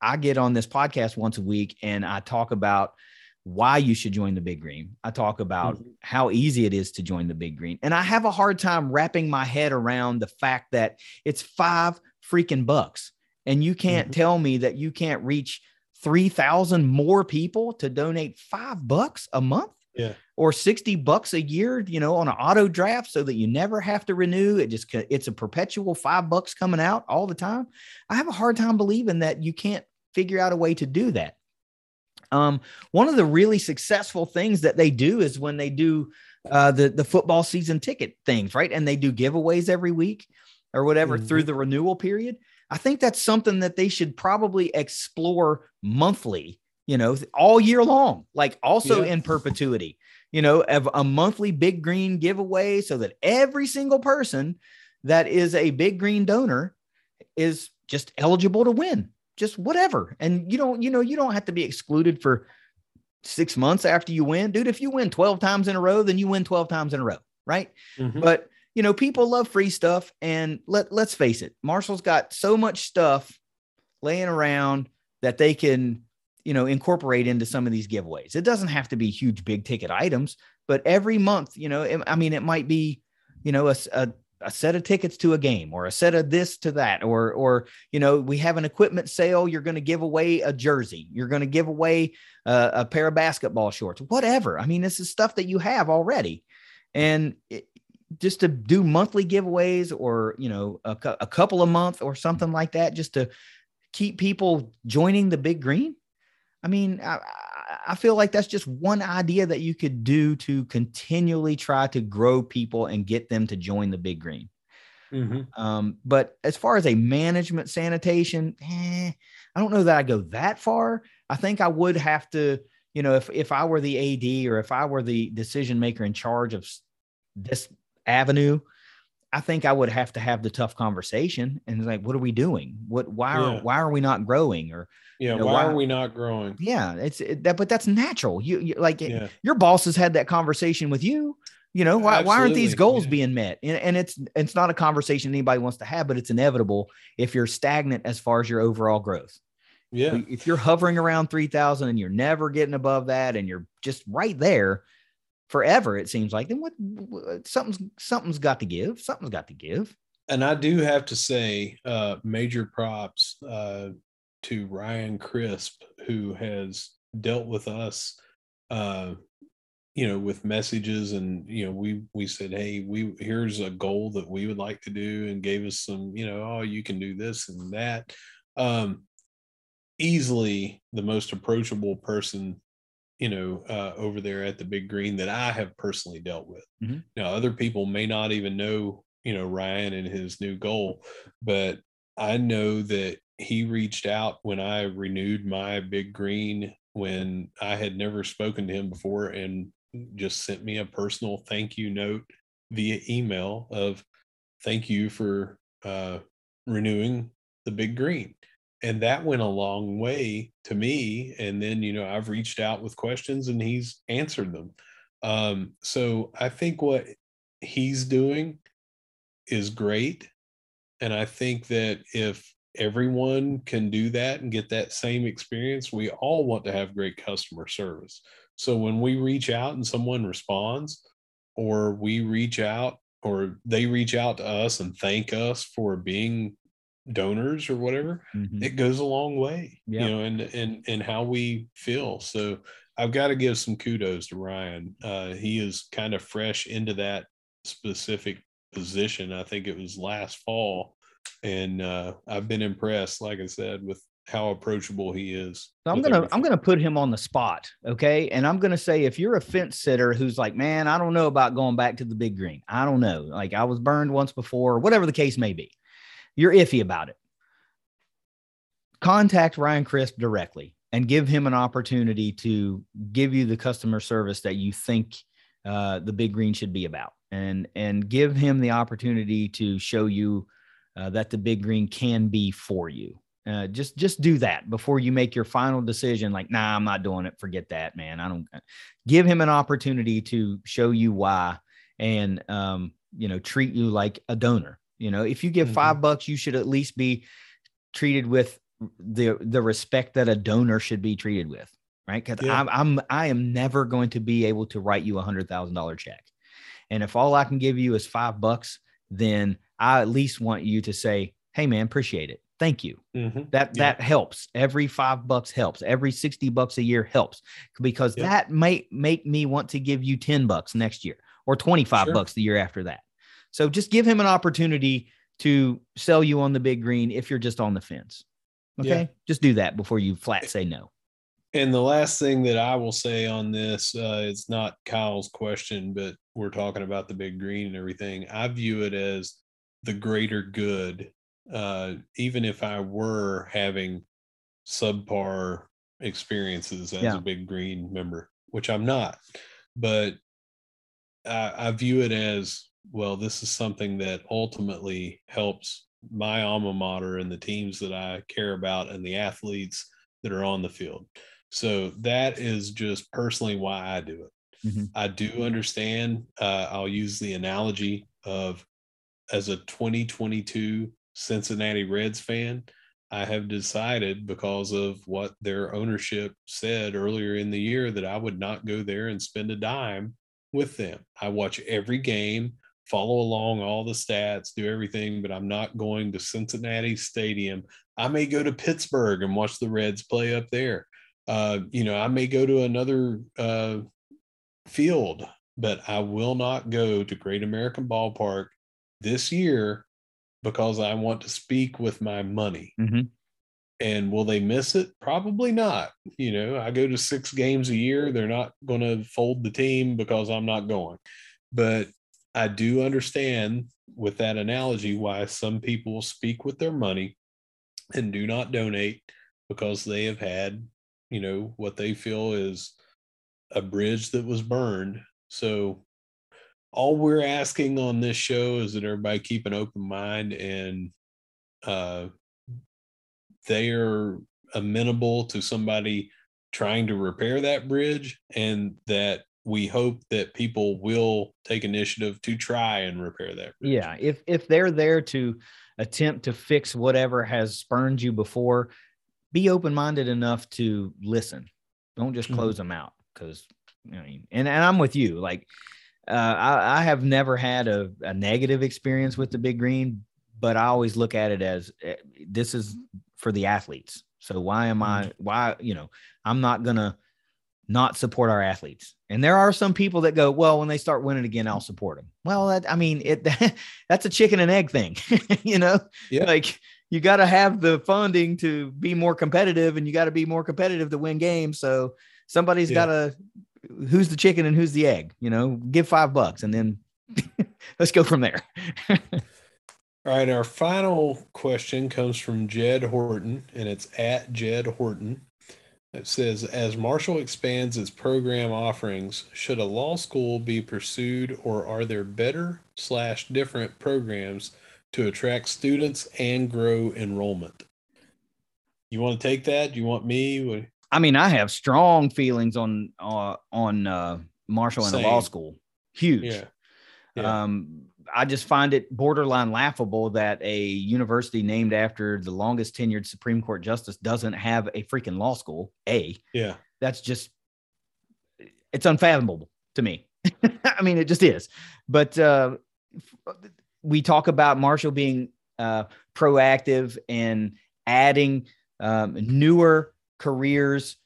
I get on this podcast once a week and I talk about why you should join the big green. I talk about mm-hmm. how easy it is to join the big green. And I have a hard time wrapping my head around the fact that it's five freaking bucks. And you can't mm-hmm. tell me that you can't reach 3,000 more people to donate five bucks a month. Yeah. Or 60 bucks a year, you know, on an auto draft so that you never have to renew. It just, it's a perpetual five bucks coming out all the time. I have a hard time believing that you can't figure out a way to do that. Um, one of the really successful things that they do is when they do uh, the the football season ticket things, right? And they do giveaways every week or whatever mm-hmm. through the renewal period. I think that's something that they should probably explore monthly, you know, all year long, like also yeah. in perpetuity, you know, of a monthly big green giveaway so that every single person that is a big green donor is just eligible to win just whatever. And you don't, you know, you don't have to be excluded for six months after you win. Dude, if you win 12 times in a row, then you win 12 times in a row. Right. Mm-hmm. But you know, people love free stuff. And let, let's face it, Marshall's got so much stuff laying around that they can, you know, incorporate into some of these giveaways. It doesn't have to be huge, big ticket items, but every month, you know, it, I mean, it might be, you know, a, a a set of tickets to a game or a set of this to that or or you know we have an equipment sale you're going to give away a jersey you're going to give away a, a, pair of basketball shorts whatever. I mean this is stuff that you have already. And it, just to do monthly giveaways or you know a, a couple a month or something like that just to keep people joining the big green? I mean I feel like that's just one idea that you could do to continually try to grow people and get them to join the big green. Mm-hmm. Um, but as far as a management sanitation, eh, I don't know that I go that far. I think I would have to, you know, if if I were the AD or if I were the decision maker in charge of this avenue, I think I would have to have the tough conversation and like, what are we doing? What why are why are we not growing? Or yeah, you know, why, why, are we not growing? Yeah, it's it, that, but that's natural. You, you like eh, yeah. your boss has had that conversation with you. You know, why, why aren't these goals yeah. being met? And, and, it's it's not a conversation anybody wants to have, but it's inevitable if you're stagnant as far as your overall growth. Yeah. If you're hovering around 3000 and you're never getting above that and you're just right there forever, it seems like, then what, what something's something's got to give. Something's got to give. And I do have to say, uh, major props uh, to Ryan Crisp, who has dealt with us uh, you know with messages and you know we we said hey we here's a goal that we would like to do and gave us some you know oh you can do this and that um easily the most approachable person you know uh, over there at the big green that i have personally dealt with mm-hmm. now other people may not even know you know ryan and his new goal but i know that he reached out when i renewed my big green when i had never spoken to him before and just sent me a personal thank you note via email of thank you for uh, renewing the big green and that went a long way to me and then you know i've reached out with questions and he's answered them. Um, so i think what he's doing is great and i think that if everyone can do that and get that same experience we all want to have great customer service. So when we reach out and someone responds, or we reach out, or they reach out to us and thank us for being donors or whatever, mm-hmm. it goes a long way, yeah. you know, and and and how we feel. So I've got to give some kudos to Ryan. Uh, he is kind of fresh into that specific position. I think it was last fall, and uh, I've been impressed, like I said, with how approachable he is. So I'm gonna everything. I'm gonna put him on the spot, okay? And I'm gonna say if you're a fence sitter who's like, man, I don't know about going back to the big green. I don't know. Like I was burned once before, whatever the case may be. You're iffy about it. Contact Ryan Crisp directly and give him an opportunity to give you the customer service that you think uh, the big green should be about, and and give him the opportunity to show you uh, that the big green can be for you uh, just just do that before you make your final decision. Like, nah, I'm not doing it. Forget that, man. I don't. Uh, give him an opportunity to show you why, and um, you know, treat you like a donor. You know, if you give mm-hmm. five bucks, you should at least be treated with the the respect that a donor should be treated with, right? Because yeah. I'm I'm I am never going to be able to write you a hundred thousand dollar check, and if all I can give you is five bucks, then I at least want you to say, "Hey, man, appreciate it." thank you mm-hmm. that yeah. that helps every five bucks helps every 60 bucks a year helps because yeah. that might make me want to give you 10 bucks next year or 25 sure. bucks the year after that so just give him an opportunity to sell you on the big green if you're just on the fence. Okay? Yeah. just do that before you flat say no. And the last thing that i will say on this uh, it's not kyle's question but we're talking about the big green and everything. I view it as the greater good uh, even if I were having subpar experiences as yeah. a big green member, which I'm not, but I, I view it as well, this is something that ultimately helps my alma mater and the teams that I care about and the athletes that are on the field. So that is just personally why I do it. Mm-hmm. I do understand. Uh, I'll use the analogy of as a 2022 Cincinnati Reds fan, I have decided because of what their ownership said earlier in the year that I would not go there and spend a dime with them. I watch every game, follow along all the stats, do everything, but I'm not going to Cincinnati Stadium. I may go to Pittsburgh and watch the Reds play up there. Uh, you know, I may go to another uh, field, but I will not go to Great American Ballpark this year because I want to speak with my money. Mm-hmm. And will they miss it? Probably not. You know, I go to six games a year. They're not going to fold the team because I'm not going. But I do understand with that analogy why some people speak with their money and do not donate because they have had, you know, what they feel is a bridge that was burned. So all we're asking on this show is that everybody keep an open mind and uh, they are amenable to somebody trying to repair that bridge and that we hope that people will take initiative to try and repair that bridge. Yeah, if if they're there to attempt to fix whatever has spurned you before, be open-minded enough to listen. Don't just close mm-hmm. them out because I mean, and, and I'm with you. Like uh, I, I have never had a, a negative experience with the big green, but I always look at it as uh, this is for the athletes. So why am I, mm-hmm. why, you know, I'm not going to not support our athletes. And there are some people that go, well, when they start winning again, I'll support them. Well, that, I mean, it, [LAUGHS] that's a chicken and egg thing, [LAUGHS] you know, yeah. like you got to have the funding to be more competitive and you got to be more competitive to win games. So somebody's yeah. got to who's the chicken and who's the egg? You know, give five bucks and then [LAUGHS] let's go from there. All right, our final question comes from Jed Horton, and it's at Jed Horton. It says, as Marshall expands its program offerings, should a law school be pursued, or are there better slash different programs to attract students and grow enrollment? You want to take that? Do you want me? I mean, I have strong feelings on uh, on uh, Marshall and the law school. Huge. Yeah. yeah. Um, I just find it borderline laughable that a university named after the longest tenured Supreme Court justice doesn't have a freaking law school. A. Yeah. That's just it's unfathomable to me. [LAUGHS] I mean, it just is. But uh, we talk about Marshall being uh, proactive and adding um, newer careers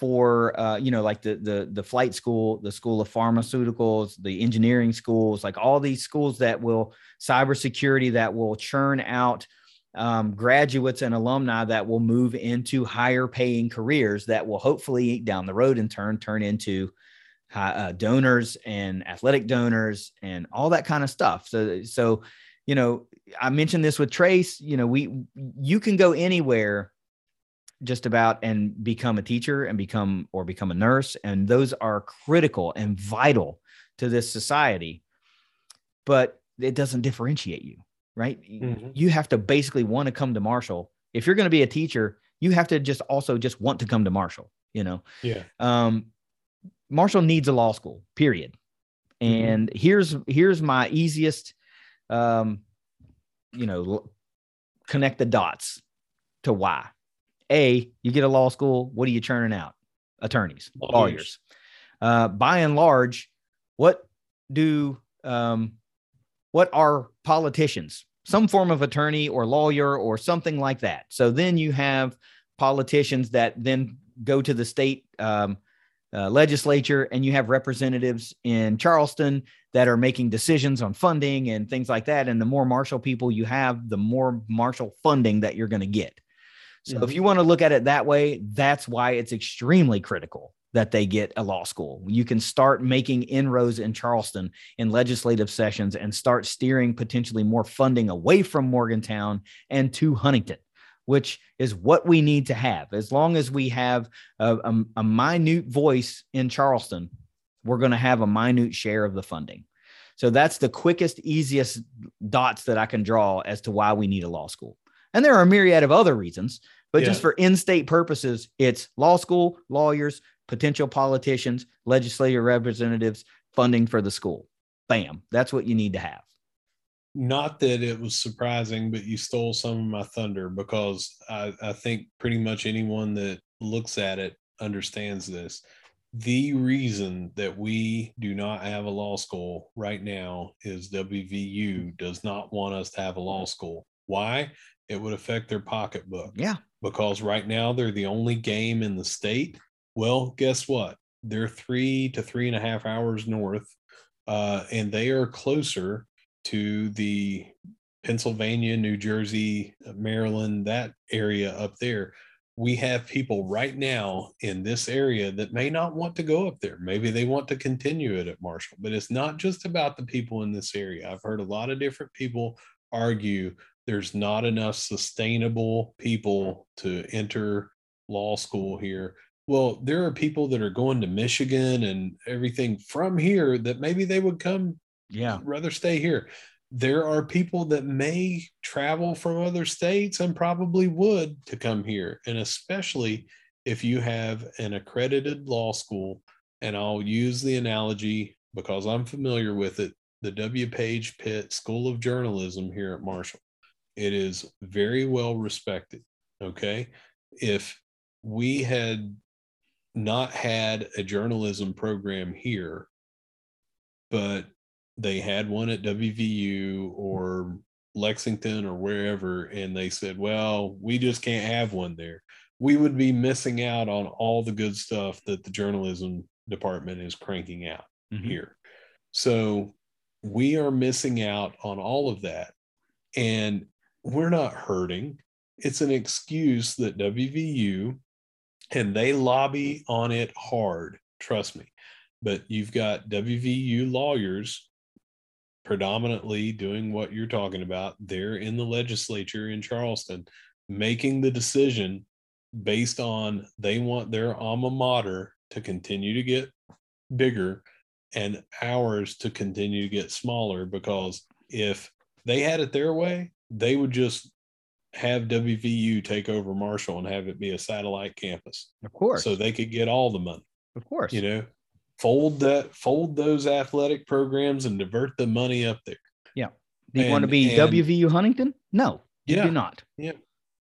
for uh, you know like the the the flight school the school of pharmaceuticals the engineering schools like all these schools that will cybersecurity that will churn out um, graduates and alumni that will move into higher paying careers that will hopefully down the road in turn turn into uh, donors and athletic donors and all that kind of stuff. So so you know i mentioned this with trace you know we you can go anywhere just about and become a teacher and become or become a nurse and those are critical and vital to this society but it doesn't differentiate you right mm-hmm. you have to basically want to come to marshall if you're going to be a teacher you have to just also just want to come to marshall you know yeah um marshall needs a law school period mm-hmm. and mm-hmm. here's here's my easiest um you know connect the dots to why a, you get a law school. What are you churning out? Attorneys, lawyers. lawyers. Uh, by and large, what do um, what are politicians? Some form of attorney or lawyer or something like that. So then you have politicians that then go to the state um, uh, legislature and you have representatives in Charleston that are making decisions on funding and things like that. And the more Marshall people you have, the more Marshall funding that you're going to get. So mm-hmm. if you want to look at it that way, that's why it's extremely critical that they get a law school. You can start making inroads in Charleston in legislative sessions and start steering potentially more funding away from Morgantown and to Huntington, which is what we need to have. As long as we have a, a, a minute voice in Charleston, we're going to have a minute share of the funding. So that's the quickest, easiest dots that I can draw as to why we need a law school. And there are a myriad of other reasons, but yeah. just for in state purposes, it's law school, lawyers, potential politicians, legislative representatives, funding for the school. Bam. That's what you need to have. Not that it was surprising, but you stole some of my thunder because I, I think pretty much anyone that looks at it understands this. The reason that we do not have a law school right now is WVU does not want us to have a law school. Why? It would affect their pocketbook. Yeah. Because right now they're the only game in the state. Well, guess what? They're three to three and a half hours north, uh, and they are closer to the Pennsylvania, New Jersey, Maryland, that area up there. We have people right now in this area that may not want to go up there. Maybe they want to continue it at Marshall, but it's not just about the people in this area. I've heard a lot of different people argue there's not enough sustainable people to enter law school here. Well, there are people that are going to Michigan and everything from here that maybe they would come Yeah. rather stay here. There are people that may travel from other states and probably would to come here. And especially if you have an accredited law school, and I'll use the analogy because I'm familiar with it the W. Page Pitt School of Journalism here at Marshall. It is very well respected. Okay. If we had not had a journalism program here, but they had one at WVU or Lexington or wherever, and they said, well, we just can't have one there. We would be missing out on all the good stuff that the journalism department is cranking out Mhm. here. So we are missing out on all of that. And we're not hurting. It's an excuse that WVU and they lobby on it hard, trust me. But you've got WVU lawyers predominantly doing what you're talking about. They're in the legislature in Charleston making the decision based on they want their alma mater to continue to get bigger and ours to continue to get smaller because if they had it their way, they would just have WVU take over Marshall and have it be a satellite campus Of course. so they could get all the money, of course. you know, fold that, fold those athletic programs and divert the money up there. Yeah. Do you want to be and- WVU Huntington? No, you Yeah. do not. Yeah.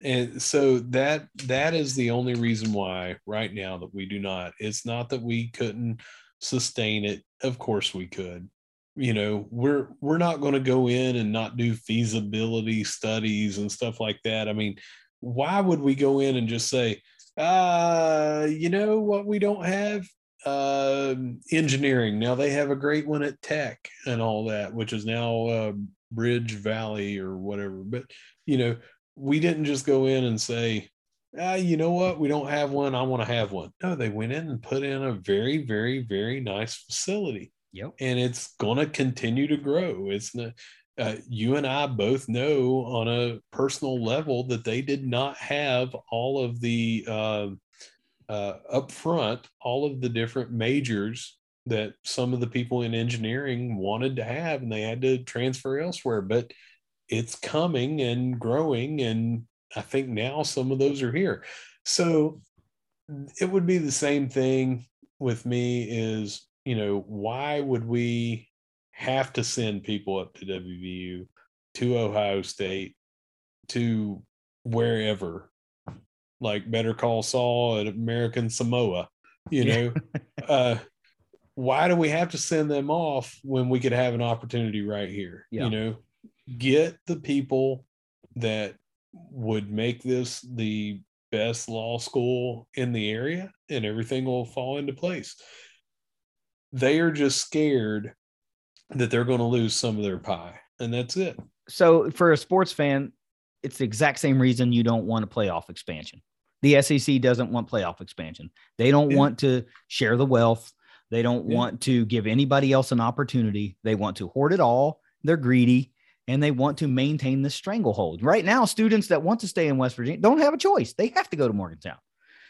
And so that that is the only reason why right now that we do not. It's not that we couldn't sustain it. Of course we could. You know, we're we're not going to go in and not do feasibility studies and stuff like that. I mean, why would we go in and just say, uh, you know what we don't have? Um engineering. Now they have a great one at tech and all that, which is now uh, Bridge Valley or whatever. But you know, we didn't just go in and say, ah, you know what, we don't have one. I want to have one. No, they went in and put in a very, very, very nice facility, Yep. and it's going to continue to grow. It's. Uh, you and I both know on a personal level that they did not have all of the uh, uh, up front, all of the different majors that some of the people in engineering wanted to have, and they had to transfer elsewhere. But it's coming and growing and i think now some of those are here so it would be the same thing with me is you know why would we have to send people up to wvu to ohio state to wherever like better call saul at american samoa you Yeah. know [LAUGHS] uh why do we have to send them off when we could have an opportunity right here Yeah. you know get the people that would make this the best law school in the area and everything will fall into place. They are just scared that they're going to lose some of their pie, and that's it. So for a sports fan, it's the exact same reason you don't want a playoff expansion. The SEC doesn't want playoff expansion. They don't Yeah. want to share the wealth. They don't Yeah. want to give anybody else an opportunity. They want to hoard it all. They're greedy and they want to maintain the stranglehold. Right now, students that want to stay in West Virginia don't have a choice. They have to go to Morgantown.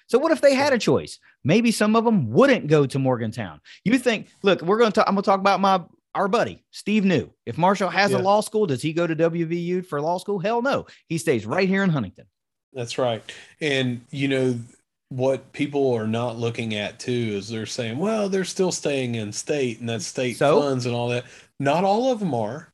So what if they had a choice? Maybe some of them wouldn't go to Morgantown. You think, look, we're going to talk, I'm going to talk about my our buddy, Steve New. If Marshall has Yeah. a law school, does he go to WVU for law school? Hell no. He stays right here in Huntington. That's right. And you know what people are not looking at too is they're saying, well, they're still staying in state and that's state So? funds and all that. Not all of them are.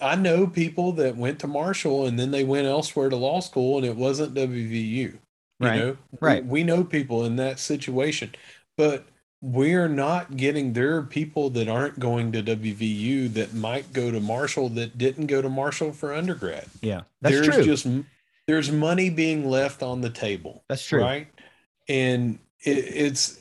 I know people that went to Marshall and then they went elsewhere to law school and it wasn't WVU. You Right. know, Right. We, we know people in that situation, but we're not getting there are people that aren't going to WVU that might go to Marshall that didn't go to Marshall for undergrad Yeah. That's there's true. just there's money being left on the table That's true. right and it, it's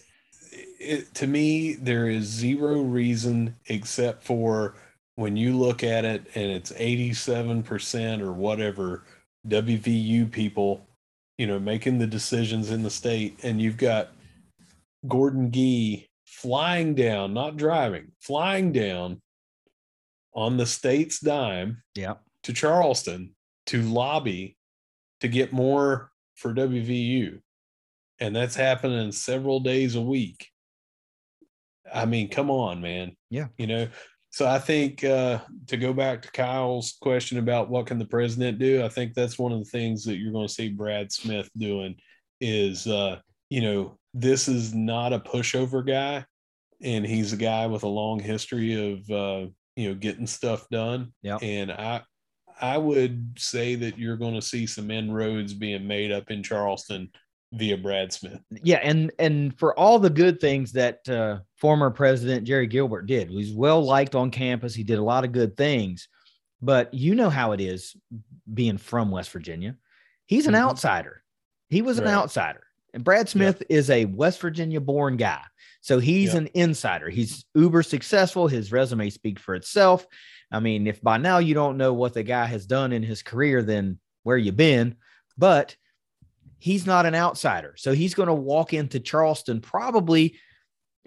it, to me there is zero reason except for when you look at it and it's 87% or whatever WVU people you know making the decisions in the state and you've got Gordon Gee flying down not driving flying down on the state's dime Yeah. to Charleston to lobby to get more for WVU. and that's happening several days a week. I mean, come on, man. Yeah. You know, so I think uh, to go back to Kyle's question about what can the president do, I think that's one of the things that you're going to see Brad Smith doing is, uh, you know, this is not a pushover guy, and he's a guy with a long history of, uh, you know, getting stuff done. Yeah. And I, I would say that you're going to see some inroads being made up in Charleston via Brad Smith. Yeah, and and for all the good things that uh, former President Jerry Gilbert did, he was well liked on campus. He did a lot of good things, but you know how it is being from West Virginia. He's an Mhm. outsider. He was an Right. outsider, and Brad Smith is a West Virginia born guy. So he's Yeah. an insider. He's uber successful. His resume speaks for itself. I mean, if by now you don't know what the guy has done in his career, then where you been? But he's not an outsider. So he's going to walk into Charleston probably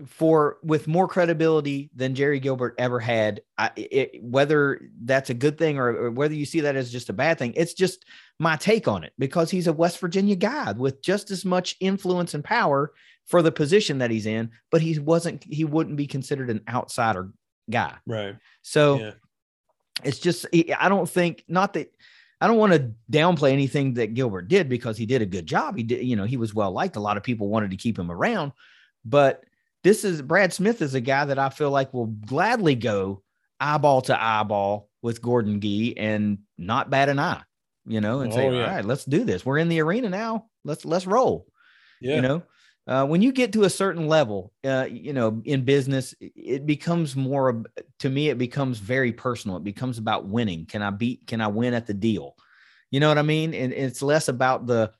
for with more credibility than Jerry Gilbert ever had. I, it, whether that's a good thing or, or whether you see that as just a bad thing, it's just my take on it because he's a West Virginia guy with just as much influence and power for the position that he's in, but he wasn't he wouldn't be considered an outsider guy. Right. So Yeah. it's just I don't think not that I don't want to downplay anything that Gilbert did because he did a good job. He did, you know, he was well liked. A lot of people wanted to keep him around, but this is Brad Smith is a guy that I feel like will gladly go eyeball to eyeball with Gordon Gee and not bat an eye, you know, and say, Oh, yeah. all right, let's do this. We're in the arena now. Let's let's roll Yeah. you know uh, when you get to a certain level uh, you know in business it- becomes more to me it becomes very personal. It becomes about winning. Can i beat can i win at the deal? You know what i mean? And it's less about the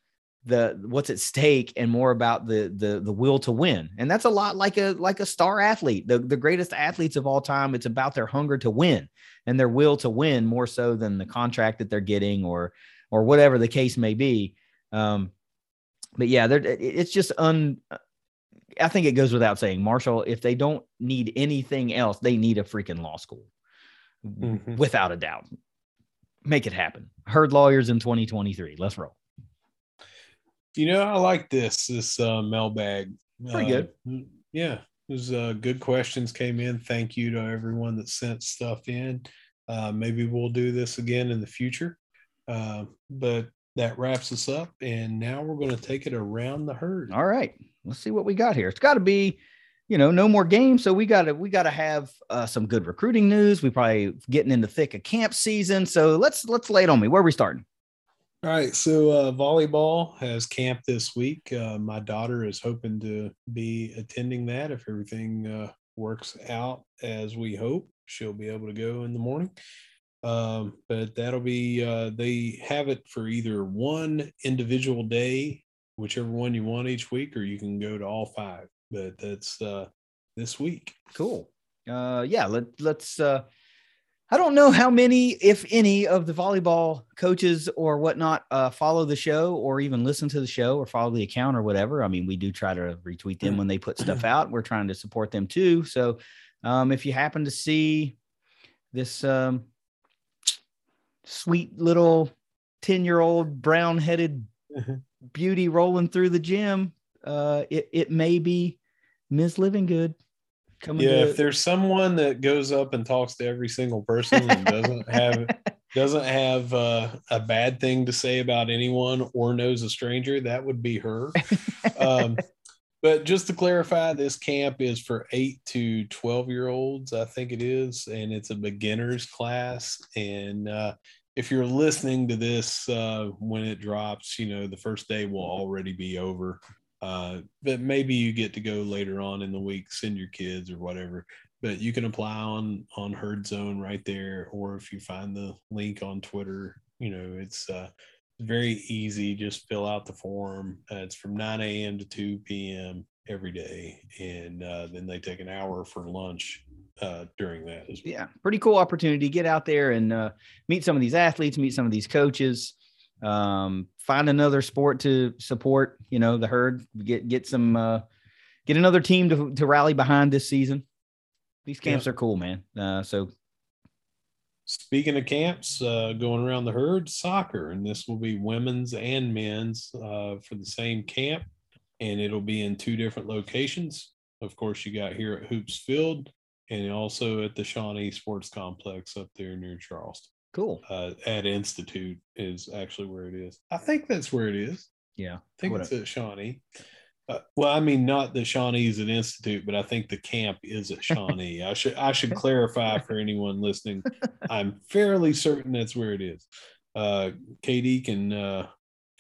the what's at stake and more about the the the will to win. And that's a lot like a like a star athlete. The, the greatest athletes of all time it's about their hunger to win and their will to win more so than the contract that they're getting or or whatever the case may be. Um but yeah, it's just un. I think it goes without saying, Marshall. If they don't need anything else, they need a freaking law school, Mhm. without a doubt. Make it happen. Herd lawyers in 2023. Let's roll. You know, I like this this uh, mailbag. Pretty Uh, good. Yeah, it was uh, good questions came in. Thank you to everyone that sent stuff in. Uh, maybe we'll do this again in the future. Uh, but that wraps us up, and now we're going to take it around the herd. All right, let's see what we got here. It's got to be, you know, no more games. So we got to we got to have uh, some good recruiting news. We probably getting in the thick of camp season. So let's let's lay it on me. Where are we starting? All right, so uh, volleyball has camp this week. Uh, my daughter is hoping to be attending that if everything uh, works out as we hope. She'll be able to go in the morning. Um, but that'll be uh, they have it for either one individual day, whichever one you want each week, or you can go to all five. But that's uh, this week. Cool. Uh, yeah. Let let's. Uh, I don't know how many, if any, of the volleyball coaches or whatnot uh, follow the show or even listen to the show or follow the account or whatever. I mean, we do try to retweet them when they put stuff [CLEARS THROAT] out. We're trying to support them too. So, um, if you happen to see this um, sweet little ten-year-old brown-headed beauty rolling through the gym, uh, it it may be Ms. Living Good coming. Yeah, to, if there's someone that goes up and talks to every single person and doesn't have [LAUGHS] doesn't have uh, a bad thing to say about anyone or knows a stranger, that would be her. [LAUGHS] Um, but just to clarify, this camp is for eight to 12 year olds, I think it is, and it's a beginner's class. And uh, if you're listening to this uh, when it drops, you know, the first day will already be over. Uh, but maybe you get to go later on in the week, send your kids or whatever. But you can apply on on Herd Zone right there, or if you find the link on Twitter, you know, it's uh, very easy. Just fill out the form. Uh, it's from 9 a.m. to 2 p.m. every day. And uh, then they take an hour for lunch uh, during that as well. yeah, pretty cool opportunity. Get out there and uh, meet some of these athletes, meet some of these coaches, um, find another sport to support. You know, the herd. Get get some uh, get another team to to rally behind this season. These camps Yeah. are cool, man. Uh, so Speaking of camps, uh, going around the herd, soccer, and this will be women's and men's uh, for the same camp. and it'll be in two different locations. Of course, you got here at Hoops Field and also at the Shawnee Sports Complex up there near Charleston. Cool. Uh, at Institute is actually where it is. I think that's where it is. Yeah. I think it's at Shawnee. Uh, well, I mean, not the Shawnee's an Institute, but I think the camp is at Shawnee. I should I should [LAUGHS] clarify for anyone listening. I'm [LAUGHS] fairly certain that's where it is. Uh, KD can uh,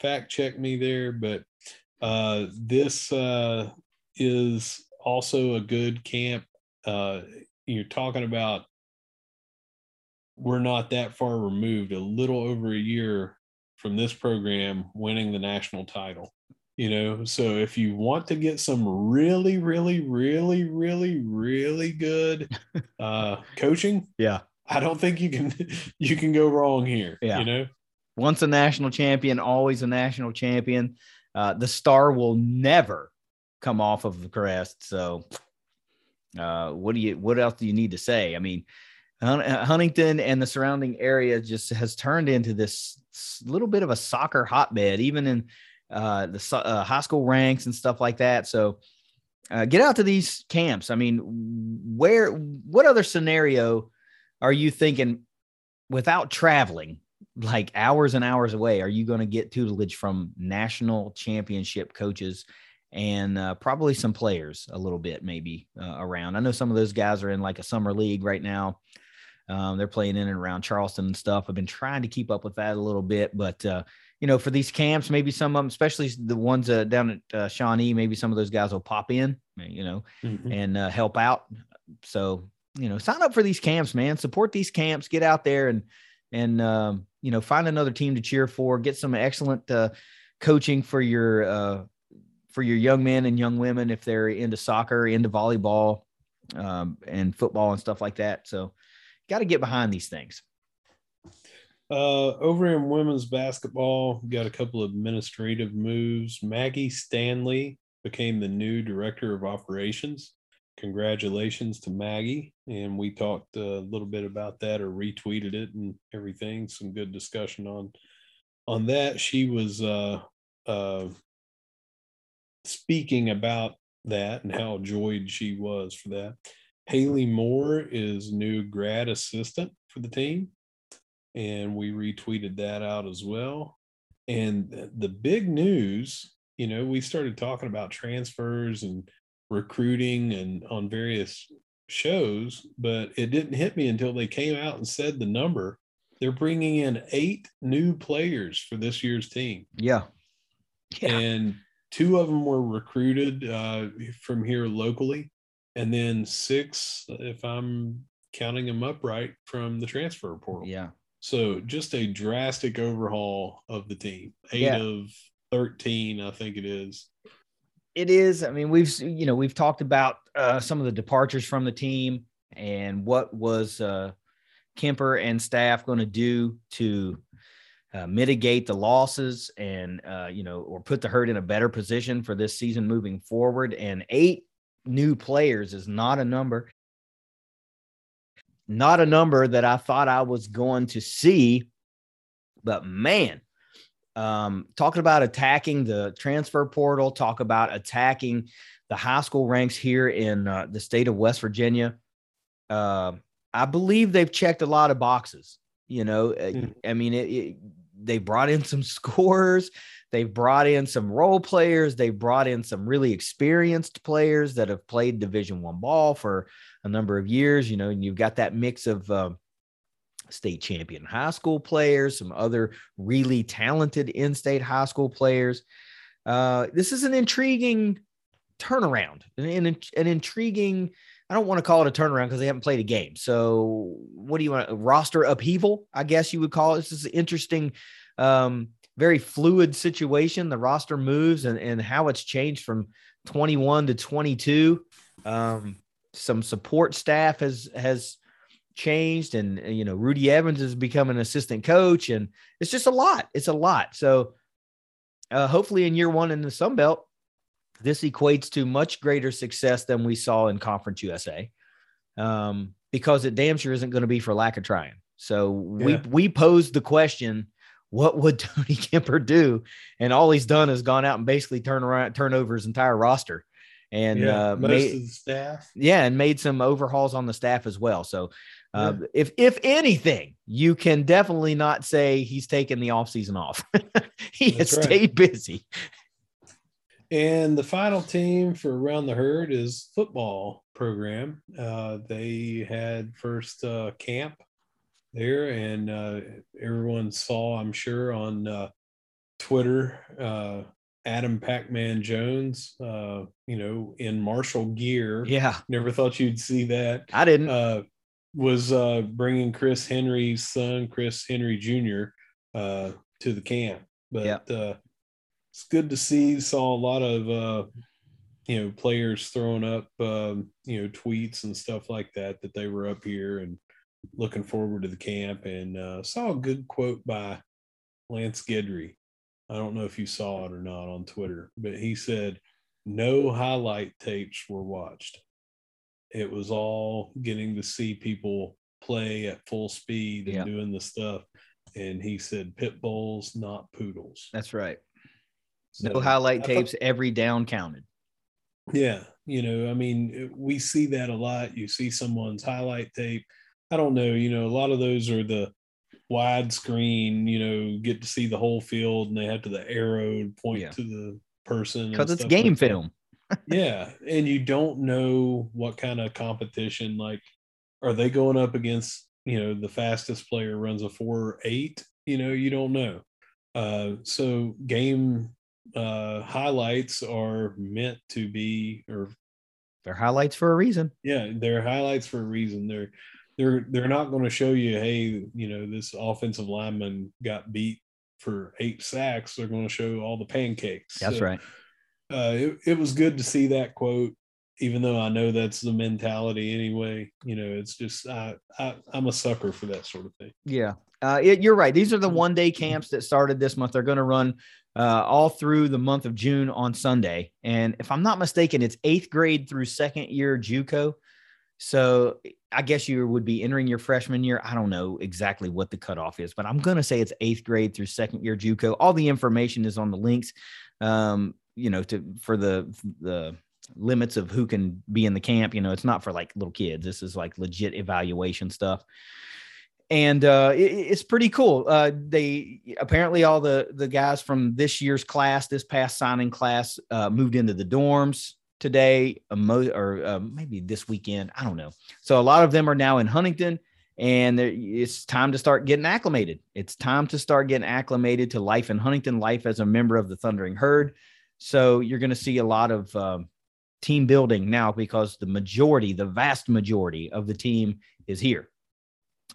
fact check me there, but uh, this uh, is also a good camp. Uh, you're talking about we're not that far removed, a little over a year from this program winning the national title you know so if you want to get some really really really really really good [LAUGHS] uh coaching yeah. I don't think you can [LAUGHS] you can go wrong here yeah. you know? Once a national champion always a national champion. Uh the star will never come off of the crest so uh what do you what else do you need to say? I mean huntington and the surrounding area just has turned into this little bit of a soccer hotbed even in uh, the uh, high school ranks and stuff like that. So uh, get out to these camps. I mean, where, what other scenario are you thinking without traveling, like hours and hours away? Are you going to get tutelage from national championship coaches? And uh, probably some players a little bit maybe uh, around. I know some of those guys are in like a summer league right now. Um, they're playing in and around Charleston and stuff. I've been trying to keep up with that a little bit, but uh, you know, for these camps, maybe some of them, especially the ones uh, down at uh, Shawnee, maybe some of those guys will pop in, you know, mm-hmm. and uh, help out. So, you know, sign up for these camps, man. Support these camps. Get out there and and um, you know, find another team to cheer for. Get some excellent uh, coaching for your uh, for your young men and young women if they're into soccer, into volleyball, um, and football and stuff like that. So, got to get behind these things. Uh, over in women's basketball, got a couple of administrative moves. Maggie Stanley became the new director of operations. Congratulations to Maggie. And we talked a little bit about that or retweeted it and everything. Some good discussion on on that. She was uh, uh, speaking about that and how joyed she was for that. Haley Moore is new grad assistant for the team and we retweeted that out as well. And the big news, you know, we started talking about transfers and recruiting and on various shows, but it didn't hit me until they came out and said the number. They're bringing in eight new players for this year's team. Yeah. yeah. And two of them were recruited uh, from here locally, and then six, if I'm counting them up right, from the transfer portal. Yeah. So just a drastic overhaul of the team. Eight yeah. of 13, I think it is. It is. I mean, we've you know we've talked about uh, some of the departures from the team and what was uh, Kemper and staff going to do to uh, mitigate the losses and uh, you know or put the herd in a better position for this season moving forward. And eight new players is not a number not a number that I thought I was going to see, but man, um, talking about attacking the transfer portal, talk about attacking the high school ranks here in uh, the state of West Virginia. Uh, I believe they've checked a lot of boxes. You know, mm. I mean, it, it, they brought in some [LAUGHS] scores. They've brought in some role players. They brought in some really experienced players that have played Division One ball for a number of years. You know, and you've got that mix of uh, state champion high school players, some other really talented in-state high school players. Uh, this is an intriguing turnaround, an, an, an intriguing. I don't want to call it a turnaround because they haven't played a game. So, what do you want? Roster upheaval, I guess you would call it. This is an interesting, um, very fluid situation. The roster moves and, and how it's changed from 21 to 22. Um, some support staff has has changed and you know Rudy Evans has become an assistant coach and it's just a lot it's a lot so uh, hopefully in year one in the Sun Belt this equates to much greater success than we saw in Conference USA um, because it damn sure isn't going to be for lack of trying so yeah. we we posed the question what would [LAUGHS] Tony Kemper do? And all he's done is gone out and basically turn around, turn over his entire roster, and Yeah, uh, most made, of the staff. yeah, and made some overhauls on the staff as well. So, uh, Yeah. if if anything, you can definitely not say he's taken the offseason off. [LAUGHS] he has right. stayed busy. And the final team for Around the Herd is football program. Uh, they had first uh, camp there, and uh, everyone saw, I'm sure, on uh, Twitter, uh, Adam Pac-Man Jones, uh, you know, in Marshall gear. Yeah, Never thought you'd see that. I didn't. Uh, was uh, bringing Chris Henry's son, Chris Henry Jr., uh, to the camp. But Yep. uh, it's good to see. Saw a lot of uh, you know players throwing up um, you know tweets and stuff like that that they were up here and looking forward to the camp. And uh, saw a good quote by Lance Guidry. I don't know if you saw it or not on Twitter, but he said, "No highlight tapes were watched." it was all getting to see people play at full speed and Yeah. doing the stuff. And he said pit bulls, not poodles. That's right. So No highlight I thought- tapes. Every down counted. yeah, you know, I mean, we see that a lot. You see someone's highlight tape. I don't know, you know, a lot of those are the widescreen, you know, get to see the whole field and they have to the arrow point Yeah. to the person Because it's game like film. [LAUGHS] yeah and you don't know what kind of competition like are they going up against you know the fastest player runs a four eight you know you don't know uh so game uh highlights are meant to be or They're highlights for a reason. yeah they're highlights for a reason they're they're they're not going to show you hey you know this offensive lineman got beat for eight sacks they're going to show all the pancakes That's So, right. uh, it, it was good to see that quote, even though I know that's the mentality anyway. You know, it's just I, I I'm a sucker for that sort of thing. Yeah, uh, it, you're right. These are the one day camps that started this month. They're going to run uh, all through the month of June on Sunday. And if I'm not mistaken, it's eighth grade through second year JUCO. So I guess you would be entering your freshman year. I don't know exactly what the cutoff is, but I'm going to say it's eighth grade through second year JUCO. All the information is on the links, um, you know, to for the the limits of who can be in the camp. You know, it's not for like little kids. This is like legit evaluation stuff and uh, it, it's pretty cool. Uh, they apparently all the the guys from this year's class, this past signing class, uh, moved into the dorms today, or uh, maybe this weekend. I don't know. So a lot of them are now in Huntington, and it's time to start getting acclimated. It's time to start getting acclimated to life in Huntington, life as a member of the Thundering Herd. So you're going to see a lot of um, team building now because the majority, the vast majority of the team is here.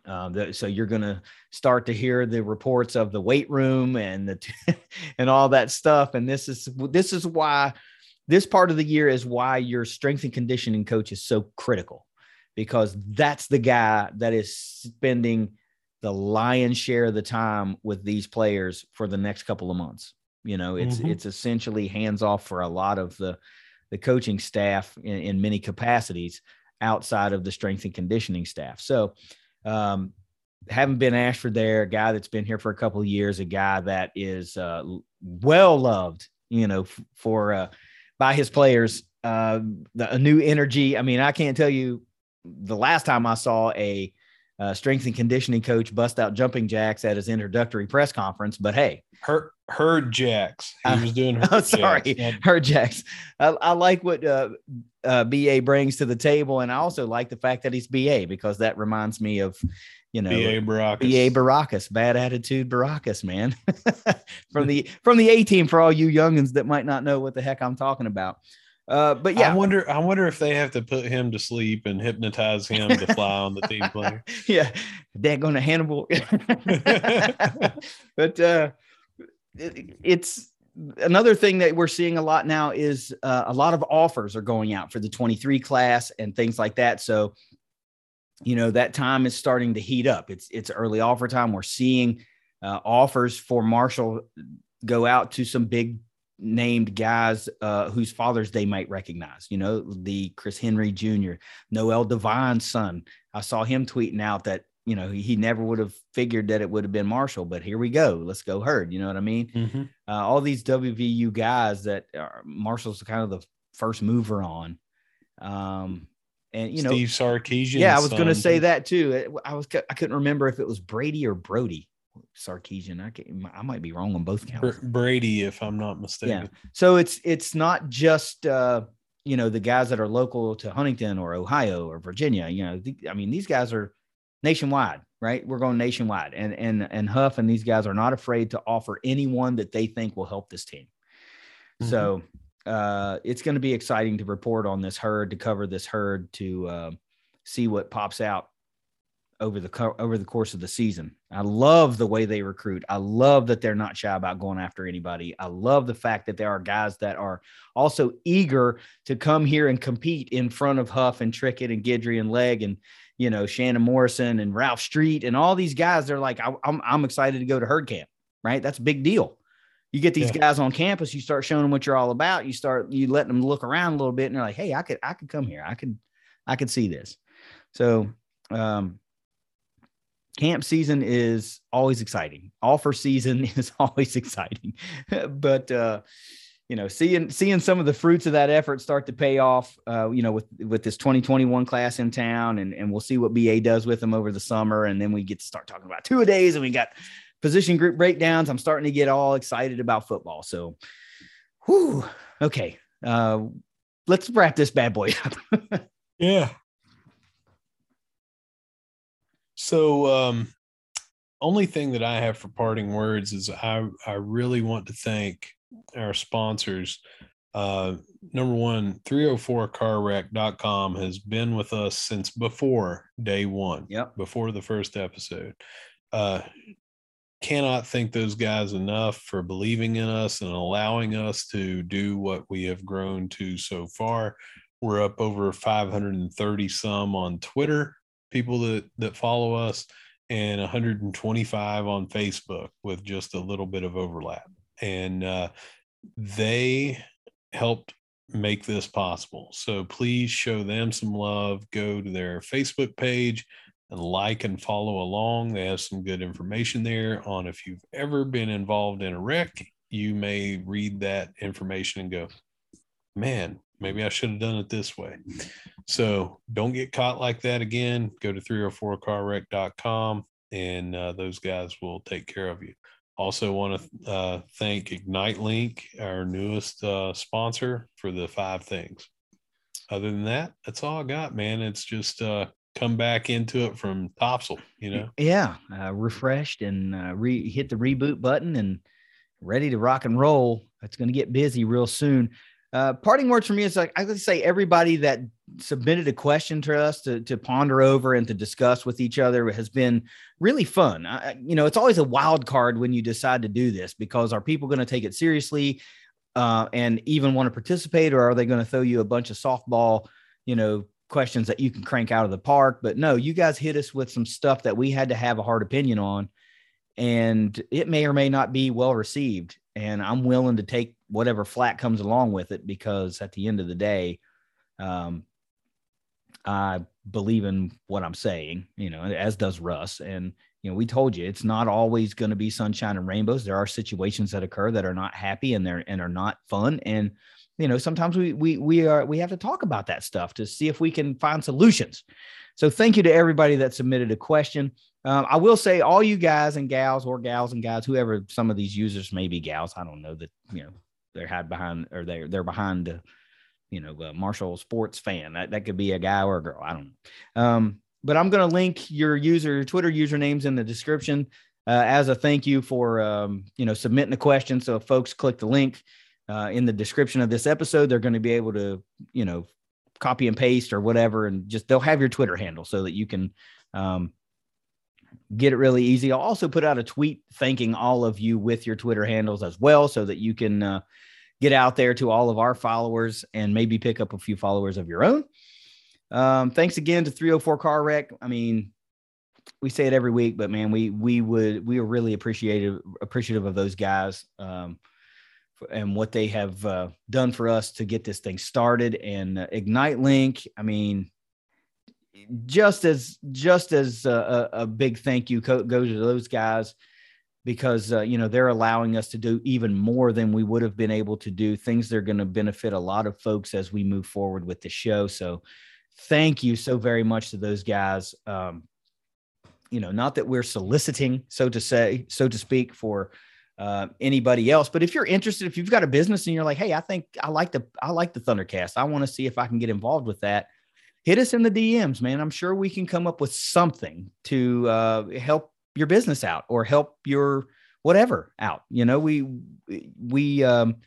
Um, the, so you're going to start to hear the reports of the weight room and the [LAUGHS] and all that stuff. And this is this is why this part of the year is why your strength and conditioning coach is so critical because that's the guy that is spending the lion's share of the time with these players for the next couple of months. You know, it's Mhm. it's essentially hands off for a lot of the the coaching staff in, in many capacities outside of the strength and conditioning staff. So um, haven't been Ashford there, a guy that's been here for a couple of years, a guy that is uh, well loved, you know, f- for uh, by his players. Uh, the, a new energy. I mean, I can't tell you the last time I saw a uh, strength and conditioning coach bust out jumping jacks at his introductory press conference, but hey, Her, herd jacks. He Uh, was doing [LAUGHS] herd I'm sorry, jacks, not- her jacks. I, I like what uh, uh, BA brings to the table, and I also like the fact that he's BA because that reminds me of, you know, B.A. Baracus. BA Baracus, bad attitude Baracus, man. [LAUGHS] from the [LAUGHS] from the A team for all you youngins that might not know what the heck I'm talking about. Uh, but yeah, I wonder. I wonder if they have to put him to sleep and hypnotize him to fly on the team plane. [LAUGHS] yeah, they're going to Hannibal. but uh, it- it's another thing that we're seeing a lot now is uh, a lot of offers are going out for the 23 class and things like that. So, you know, that time is starting to heat up. It's it's early offer time. We're seeing uh, offers for Marshall go out to some big named guys uh, whose fathers they might recognize. You know, the Chris Henry Jr., Noel Devine's son. I saw him tweeting out that you know, he never would have figured that it would have been Marshall, but here we go. Let's go herd. You know what I mean? Mm-hmm. Uh, all these WVU guys that are, Marshall's kind of the first mover on. Um, and you know, Steve Sarkisian. yeah, I was going to say that too. I was I couldn't remember if it was Brady or Brody Sarkisian. I can, I might be wrong on both counts. Brady, if I'm not mistaken. Yeah. So it's it's not just uh, you know the guys that are local to Huntington or Ohio or Virginia. You know, the, I mean these guys are nationwide, right? We're going nationwide, and and and Huff and these guys are not afraid to offer anyone that they think will help this team. Mm-hmm. So uh, it's going to be exciting to report on this herd, to cover this herd, to uh, see what pops out over the over the course of the season. I love the way they recruit. I love that they're not shy about going after anybody. I love the fact that there are guys that are also eager to come here and compete in front of Huff and Trickett and Guidry and Leg and you know Shannon Morrison and Ralph Street and all these guys. They're like, I, I'm I'm excited to go to herd camp. Right, that's a big deal you get these yeah. guys on campus, you start showing them what you're all about. You start you letting them look around a little bit, and they're like, "Hey, I could I could come here. I could I could see this." So, um, camp season is always exciting. Offer season [LAUGHS] is always exciting, [LAUGHS] but uh, you know, seeing seeing some of the fruits of that effort start to pay off. Uh, you know, with with this 2021 class in town, and and we'll see what BA does with them over the summer, and then we get to start talking about two a days, and we got position group breakdowns. I'm starting to get all excited about football. So, whew, okay. Uh, let's wrap this bad boy [LAUGHS] up. yeah. So, um, only thing that I have for parting words is I, I really want to thank our sponsors. Uh, number one, 304carwreck.com has been with us since before day one. Yep. Before the first episode. Uh, cannot thank those guys enough for believing in us and allowing us to do what we have grown to so far. We're up over 530 some on Twitter, people that that follow us, and 125 on Facebook with just a little bit of overlap. And uh, they helped make this possible. So please show them some love. Go to their Facebook page, and like and follow along. They have some good information there on if you've ever been involved in a wreck. You may read that information and go, man, maybe I should have done it this way. So don't get caught like that again. Go to 304carwreck.com and uh, those guys will take care of you. Also, want to uh, thank Ignite Link, our newest uh, sponsor, for the five things. Other than that, that's all I got, man. It's just uh, come back into it from Topsail, you know? Yeah, uh, refreshed and uh, re- hit the reboot button and ready to rock and roll. It's going to get busy real soon. Uh, parting words for me is like I would say everybody that submitted a question to us to, to ponder over and to discuss with each other has been really fun. I, you know, it's always a wild card when you decide to do this because are people going to take it seriously uh, and even want to participate, or are they going to throw you a bunch of softball, you know, questions that you can crank out of the park. But no, you guys hit us with some stuff that we had to have a hard opinion on. And it may or may not be well received. And I'm willing to take whatever flat comes along with it because at the end of the day, um, I believe in what I'm saying, you know, as does Russ. And, you know, we told you it's not always going to be sunshine and rainbows. There are situations that occur that are not happy and they're and are not fun. And you know sometimes we we we are we have to talk about that stuff to see if we can find solutions. So thank you to everybody that submitted a question. Um, i will say all you guys and gals or gals and guys whoever some of these users may be gals i don't know that you know they're hide behind or they're they're behind the you know uh, marshall sports fan. That, that could be a guy or a girl. I don't know. Um, but i'm going to link your user your twitter usernames in the description uh, as a thank you for um, you know submitting a question. So folks click the link uh, in the description of this episode. They're going to be able to, you know, copy and paste or whatever, and just they'll have your Twitter handle so that you can um, get it really easy. I'll also put out a tweet thanking all of you with your Twitter handles as well, so that you can uh, get out there to all of our followers and maybe pick up a few followers of your own. Um, thanks again to 304 Car Wreck. I mean, we say it every week, but man, we we would we are really appreciative appreciative of those guys. Um, and what they have uh, done for us to get this thing started. And uh, Ignite Link, I mean, just as just as a, a big thank you go, go to those guys because uh, you know they're allowing us to do even more than we would have been able to do. Things that are going to benefit a lot of folks as we move forward with the show. So thank you so very much to those guys. Um, you know not that we're soliciting so to say so to speak for uh, anybody else but if you're interested if you've got a business and you're like hey i think i like the i like the thundercast i want to see if i can get involved with that hit us in the dms man i'm sure we can come up with something to uh, help your business out or help your whatever out. You know, we we um,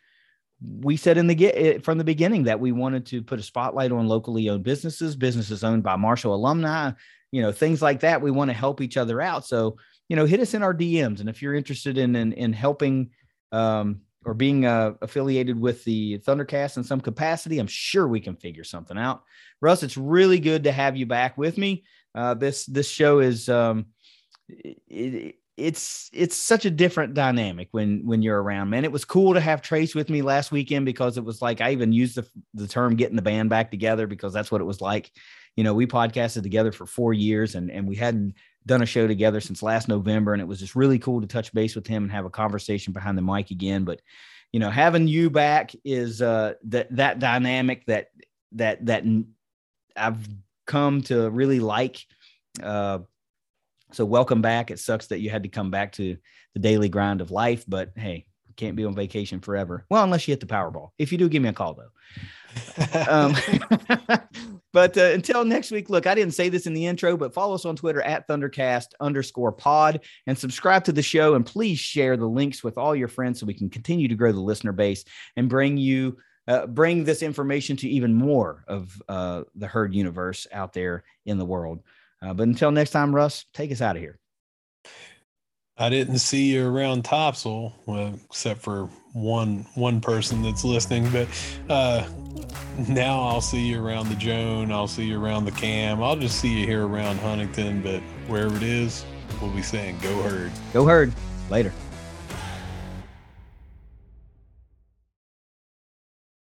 we said in the get eh, from the beginning that we wanted to put a spotlight on locally owned businesses, businesses owned by Marshall alumni, you know, things like that. We want to help each other out. So, you know, hit us in our DMs, and if you're interested in in, in helping um, or being uh, affiliated with the Thundercast in some capacity, I'm sure we can figure something out. Russ, it's really good to have you back with me. Uh, this this show is um, it, it's it's such a different dynamic when when you're around man it was cool to have trace with me last weekend because it was like i even used the, the term getting the band back together because that's what it was like you know we podcasted together for four years and and we hadn't done a show together since last november and it was just really cool to touch base with him and have a conversation behind the mic again but you know having you back is uh that that dynamic that that that i've come to really like uh so welcome back. It sucks that you had to come back to the daily grind of life, but hey, can't be on vacation forever. Well, unless you hit the Powerball. If you do, give me a call though. um, [LAUGHS] but uh, until next week, look, I didn't say this in the intro, but follow us on Twitter at Thundercast underscore pod and subscribe to the show. And please share the links with all your friends so we can continue to grow the listener base and bring you. Uh, bring this information to even more of uh, the herd universe out there in the world. Uh, but until next time, Russ, take us out of here. I didn't see you around Topsail, well, except for one one person that's listening. But uh, now I'll see you around the Joan. I'll see you around the Cam. I'll just see you here around Huntington. But wherever it is, we'll be saying, "Go herd." Go herd. Later.